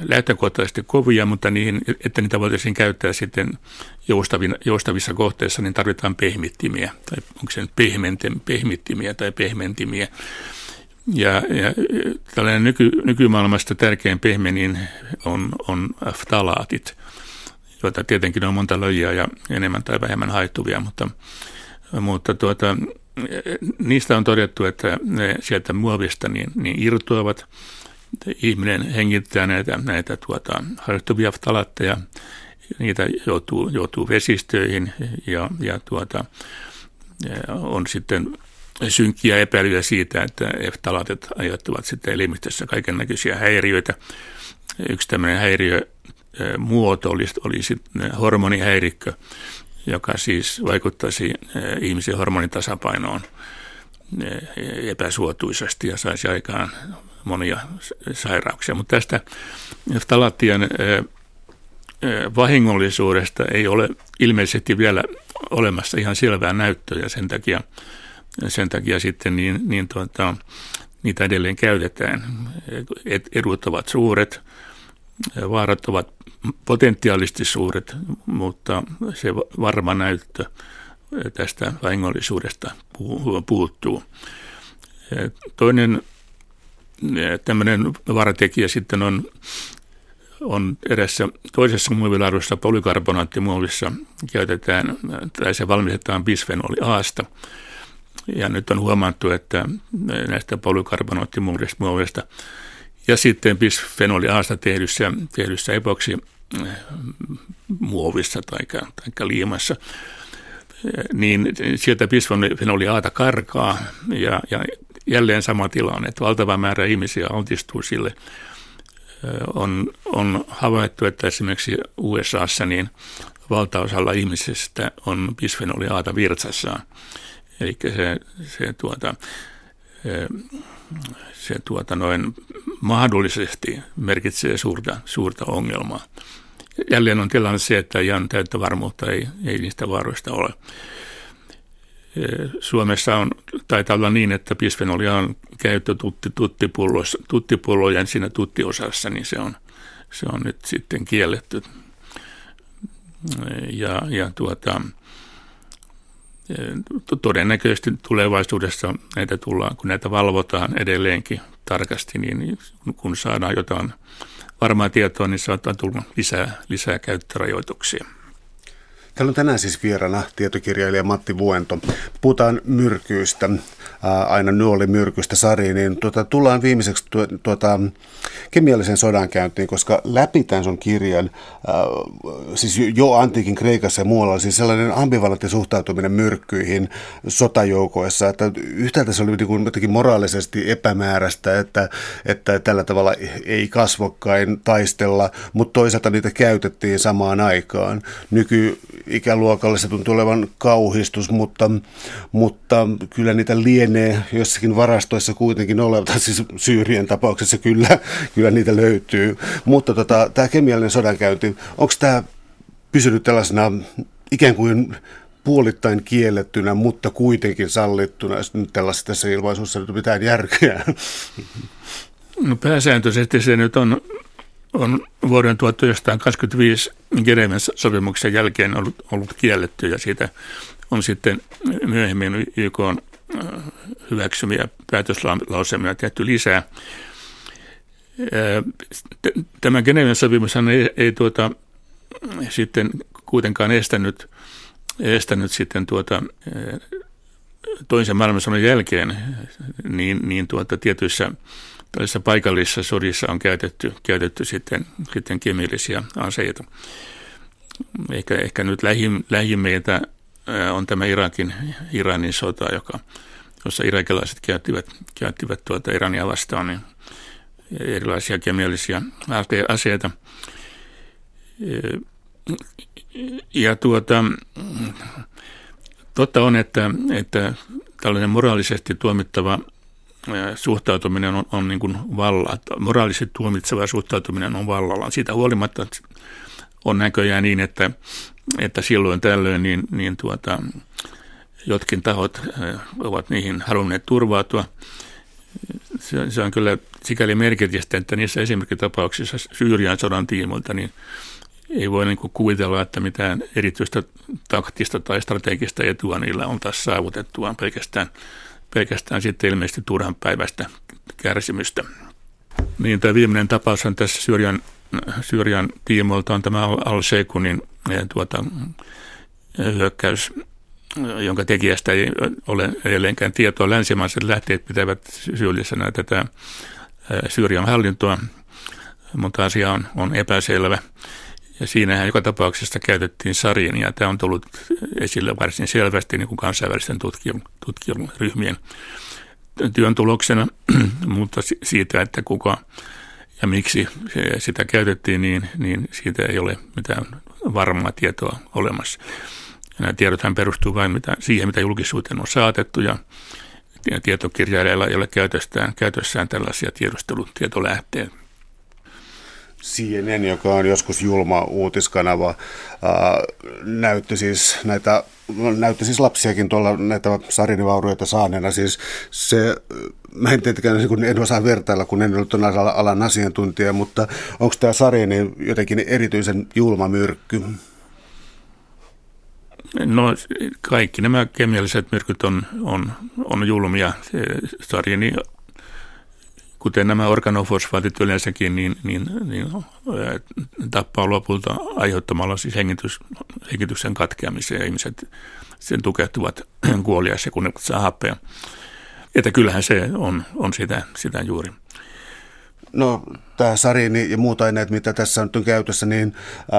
lähtökohtaisesti kovia, mutta niihin, että niitä voitaisiin käyttää sitten joustavissa kohteissa, niin tarvitaan pehmittimiä, tai onko se nyt pehmittimiä tai pehmentimiä. Ja, ja tällainen nyky, nykymaailmasta tärkein pehmenin on, on ftalaatit, joita tietenkin on monta lajia ja enemmän tai vähemmän haittuvia, mutta, mutta tuota, niistä on todettu, että ne sieltä muovista niin, niin irtoavat. Ihminen hengittää näitä, näitä tuota, haittuvia ftalaatteja, niitä joutuu, joutuu vesistöihin ja, ja tuota, on sitten synkkiä epäilyjä siitä, että eftalaatit aiheuttavat sitten elimistössä kaiken näköisiä häiriöitä. Yksi tämmöinen häiriö muoto oli, oli sitten hormonihäirikkö, joka siis vaikuttaisi ihmisen hormonitasapainoon epäsuotuisasti ja saisi aikaan monia sairauksia. Mutta tästä ftalaattien vahingollisuudesta ei ole ilmeisesti vielä olemassa ihan selvää näyttöä sen takia – sen takia sitten niin, niin tuota, niitä edelleen käytetään. Edut ovat suuret, vaarat ovat potentiaalisesti suuret, mutta se varma näyttö tästä vahingollisuudesta puuttuu. Toinen tämmöinen vaaratekijä sitten on, on erässä toisessa muovilaadussa, polykarbonaattimuovissa käytetään, tai se valmistetaan bisfenoli Aasta, ja nyt on huomattu, että näistä polykarbonoottimuovista ja sitten bisfenoli Aasta tehdyssä, tehdyssä epoksi äh, muovissa tai, tai liimassa, niin sieltä bisfenoli karkaa ja, ja jälleen sama tilanne, että valtava määrä ihmisiä altistuu sille. On, on havaittu, että esimerkiksi USAssa niin valtaosalla ihmisistä on bisfenoli Aata virtsassaan. Eli se, se, tuota, se tuota noin mahdollisesti merkitsee suurta, suurta ongelmaa. Jälleen on tilanne se, että ihan täyttä varmuutta ei, ei niistä vaaroista ole. Suomessa on, taitaa olla niin, että bisfenolia on käyttö tutti, tuttipullojen siinä tuttiosassa, niin se on, se on nyt sitten kielletty. Ja, ja tuota, todennäköisesti tulevaisuudessa näitä tullaan, kun näitä valvotaan edelleenkin tarkasti, niin kun saadaan jotain varmaa tietoa, niin saattaa tulla lisää, lisää käyttörajoituksia.
Täällä on tänään siis vieraana tietokirjailija Matti Vuento. Puhutaan myrkyistä, ää, aina myrkystä sariin, niin tuota, tullaan viimeiseksi tuota, kemiallisen sodan käyntiin, koska läpi tämän sun kirjan, ää, siis jo antiikin Kreikassa ja muualla, siis sellainen ambivalentti suhtautuminen myrkkyihin sotajoukoissa, että yhtäältä se oli niin kuin jotenkin moraalisesti epämääräistä, että, että tällä tavalla ei kasvokkain taistella, mutta toisaalta niitä käytettiin samaan aikaan. Nyky ikäluokalle se tuntuu olevan kauhistus, mutta, mutta kyllä niitä lienee jossakin varastoissa kuitenkin olevan, siis Syyrien tapauksessa kyllä, kyllä niitä löytyy. Mutta tota, tämä kemiallinen sodankäynti, onko tämä pysynyt tällaisena ikään kuin puolittain kiellettynä, mutta kuitenkin sallittuna, jos nyt tällaisessa tässä ilmaisussa nyt mitään järkeä?
No pääsääntöisesti se nyt on on vuoden 1925 Geneven sopimuksen jälkeen ollut, ollut kielletty ja siitä on sitten myöhemmin YK on äh, hyväksymiä päätöslausemia tehty lisää. Äh, tämä Geneven sopimus ei, ei tuota, sitten kuitenkaan estänyt, estänyt sitten tuota, äh, toisen maailmansodan jälkeen niin, niin tuota, tietyissä tällaisissa paikallisissa sodissa on käytetty, käytetty sitten, sitten kemiallisia aseita. Ehkä, ehkä nyt lähim, lähimeitä on tämä Irakin, Iranin sota, joka, jossa irakilaiset käyttivät, käyttivät tuota Irania vastaan niin erilaisia kemiallisia aseita. Ja tuota, totta on, että, että tällainen moraalisesti tuomittava suhtautuminen on, on niin kuin valla, moraalisesti tuomitseva suhtautuminen on vallalla. Siitä huolimatta on näköjään niin, että, että silloin tällöin niin, niin tuota, jotkin tahot ovat niihin halunneet turvautua. Se, on kyllä sikäli merkitystä, että niissä esimerkkitapauksissa Syyrian sodan tiimoilta niin ei voi niin kuvitella, että mitään erityistä taktista tai strategista etua niillä on taas saavutettu, vaan pelkästään, pelkästään sitten ilmeisesti turhan päivästä kärsimystä. Niin tämä viimeinen tapaus on tässä Syyrian, Syyrian tiimoilta on tämä Al-Sheikunin eh, tuota, hyökkäys, jonka tekijästä ei ole edelleenkään tietoa. Länsimaiset lähteet pitävät syyllisenä tätä eh, Syyrian hallintoa, mutta asia on, on epäselvä. Ja siinähän joka tapauksessa käytettiin sarin, ja tämä on tullut esille varsin selvästi niin kuin kansainvälisten tutkijaryhmien työn tuloksena, mutta siitä, että kuka ja miksi sitä käytettiin, niin, niin siitä ei ole mitään varmaa tietoa olemassa. Ja nämä tiedothan perustuu vain mitä, siihen, mitä julkisuuteen on saatettu, ja tietokirjailijoilla ei ole käytössään, käytössään tällaisia tiedustelutietolähteitä.
CNN, joka on joskus julma uutiskanava, ää, näytti siis näitä näytti siis lapsiakin tuolla näitä sarinivaurioita saaneena. Siis se, mä en tietenkään niin en osaa vertailla, kun en ollut alan asiantuntija, mutta onko tämä sarini jotenkin erityisen julma myrkky?
No kaikki nämä kemialliset myrkyt on, on, on julmia. Sarini kuten nämä organofosfaatit yleensäkin, niin, niin, niin tappaa lopulta aiheuttamalla siis hengitys, hengityksen katkeamiseen ja ihmiset sen tukehtuvat kuoliaissa, kun ne saa happea. Että kyllähän se on, on sitä, sitä juuri.
No tämä sarini ja muut aineet, mitä tässä on käytössä, niin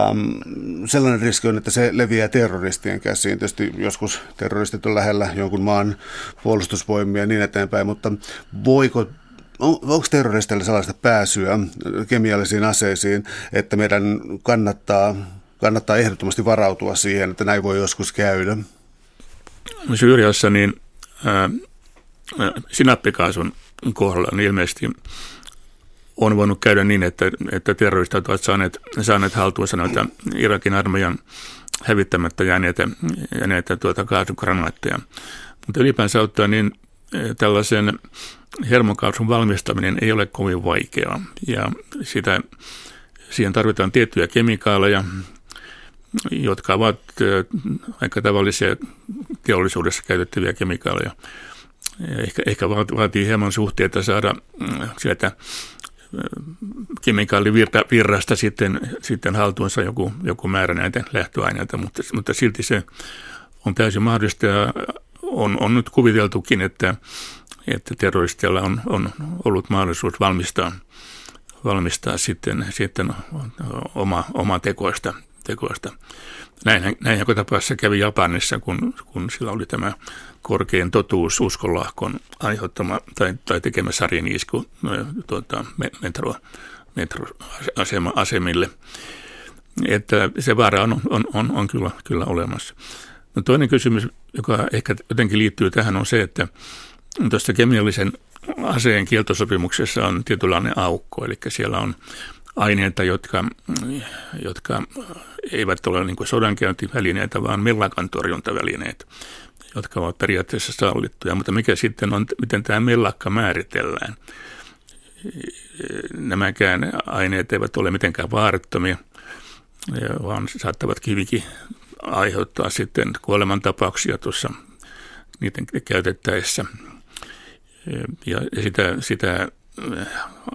äm, sellainen riski on, että se leviää terroristien käsiin. Tietysti joskus terroristit on lähellä jonkun maan puolustusvoimia ja niin eteenpäin, mutta voiko on, onko terroristeilla sellaista pääsyä kemiallisiin aseisiin, että meidän kannattaa, kannattaa ehdottomasti varautua siihen, että näin voi joskus käydä?
Syyriassa niin ää, sinappikaasun kohdalla niin ilmeisesti on voinut käydä niin, että, että terroristit ovat saaneet, saaneet haltuunsa noita Irakin armeijan hävittämättä jääneitä, jääneitä tuota kaasukranaatteja. Mutta ylipäänsä ottaen niin tällaisen hermokaasun valmistaminen ei ole kovin vaikeaa ja sitä, siihen tarvitaan tiettyjä kemikaaleja, jotka ovat aika tavallisia teollisuudessa käytettäviä kemikaaleja. Ehkä, ehkä vaatii hieman suhteita saada mm, sieltä kemikaalivirrasta sitten, sitten haltuunsa joku, joku määrä näitä lähtöaineita, mutta, mutta silti se on täysin mahdollista ja on, on nyt kuviteltukin, että että terroristeilla on, on ollut mahdollisuus valmistaa, valmistaa sitten, sitten oma, oma tekoista. tekoista. Näin, näin joka tapauksessa kävi Japanissa, kun, kun sillä oli tämä korkein totuus uskonlahkon aiheuttama tai, tai tekemä sarjan isku no, tuota, metro, metroasemille. Että se vaara on, on, on, on kyllä, kyllä olemassa. No toinen kysymys, joka ehkä jotenkin liittyy tähän, on se, että Tuossa kemiallisen aseen kieltosopimuksessa on tietynlainen aukko, eli siellä on aineita, jotka, jotka eivät ole niin sodankäyntivälineitä, vaan mellakan torjuntavälineitä, jotka ovat periaatteessa sallittuja. Mutta mikä sitten on, miten tämä mellakka määritellään? Nämäkään aineet eivät ole mitenkään vaarattomia, vaan saattavat kivikin aiheuttaa sitten kuolemantapauksia tuossa niiden käytettäessä – ja sitä, sitä äh,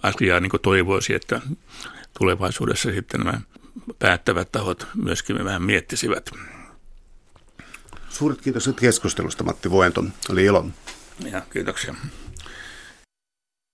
asiaa niin toivoisi, että tulevaisuudessa sitten nämä päättävät tahot myöskin vähän miettisivät.
Suuret kiitokset keskustelusta Matti Voento. Oli ilo.
Ja, kiitoksia.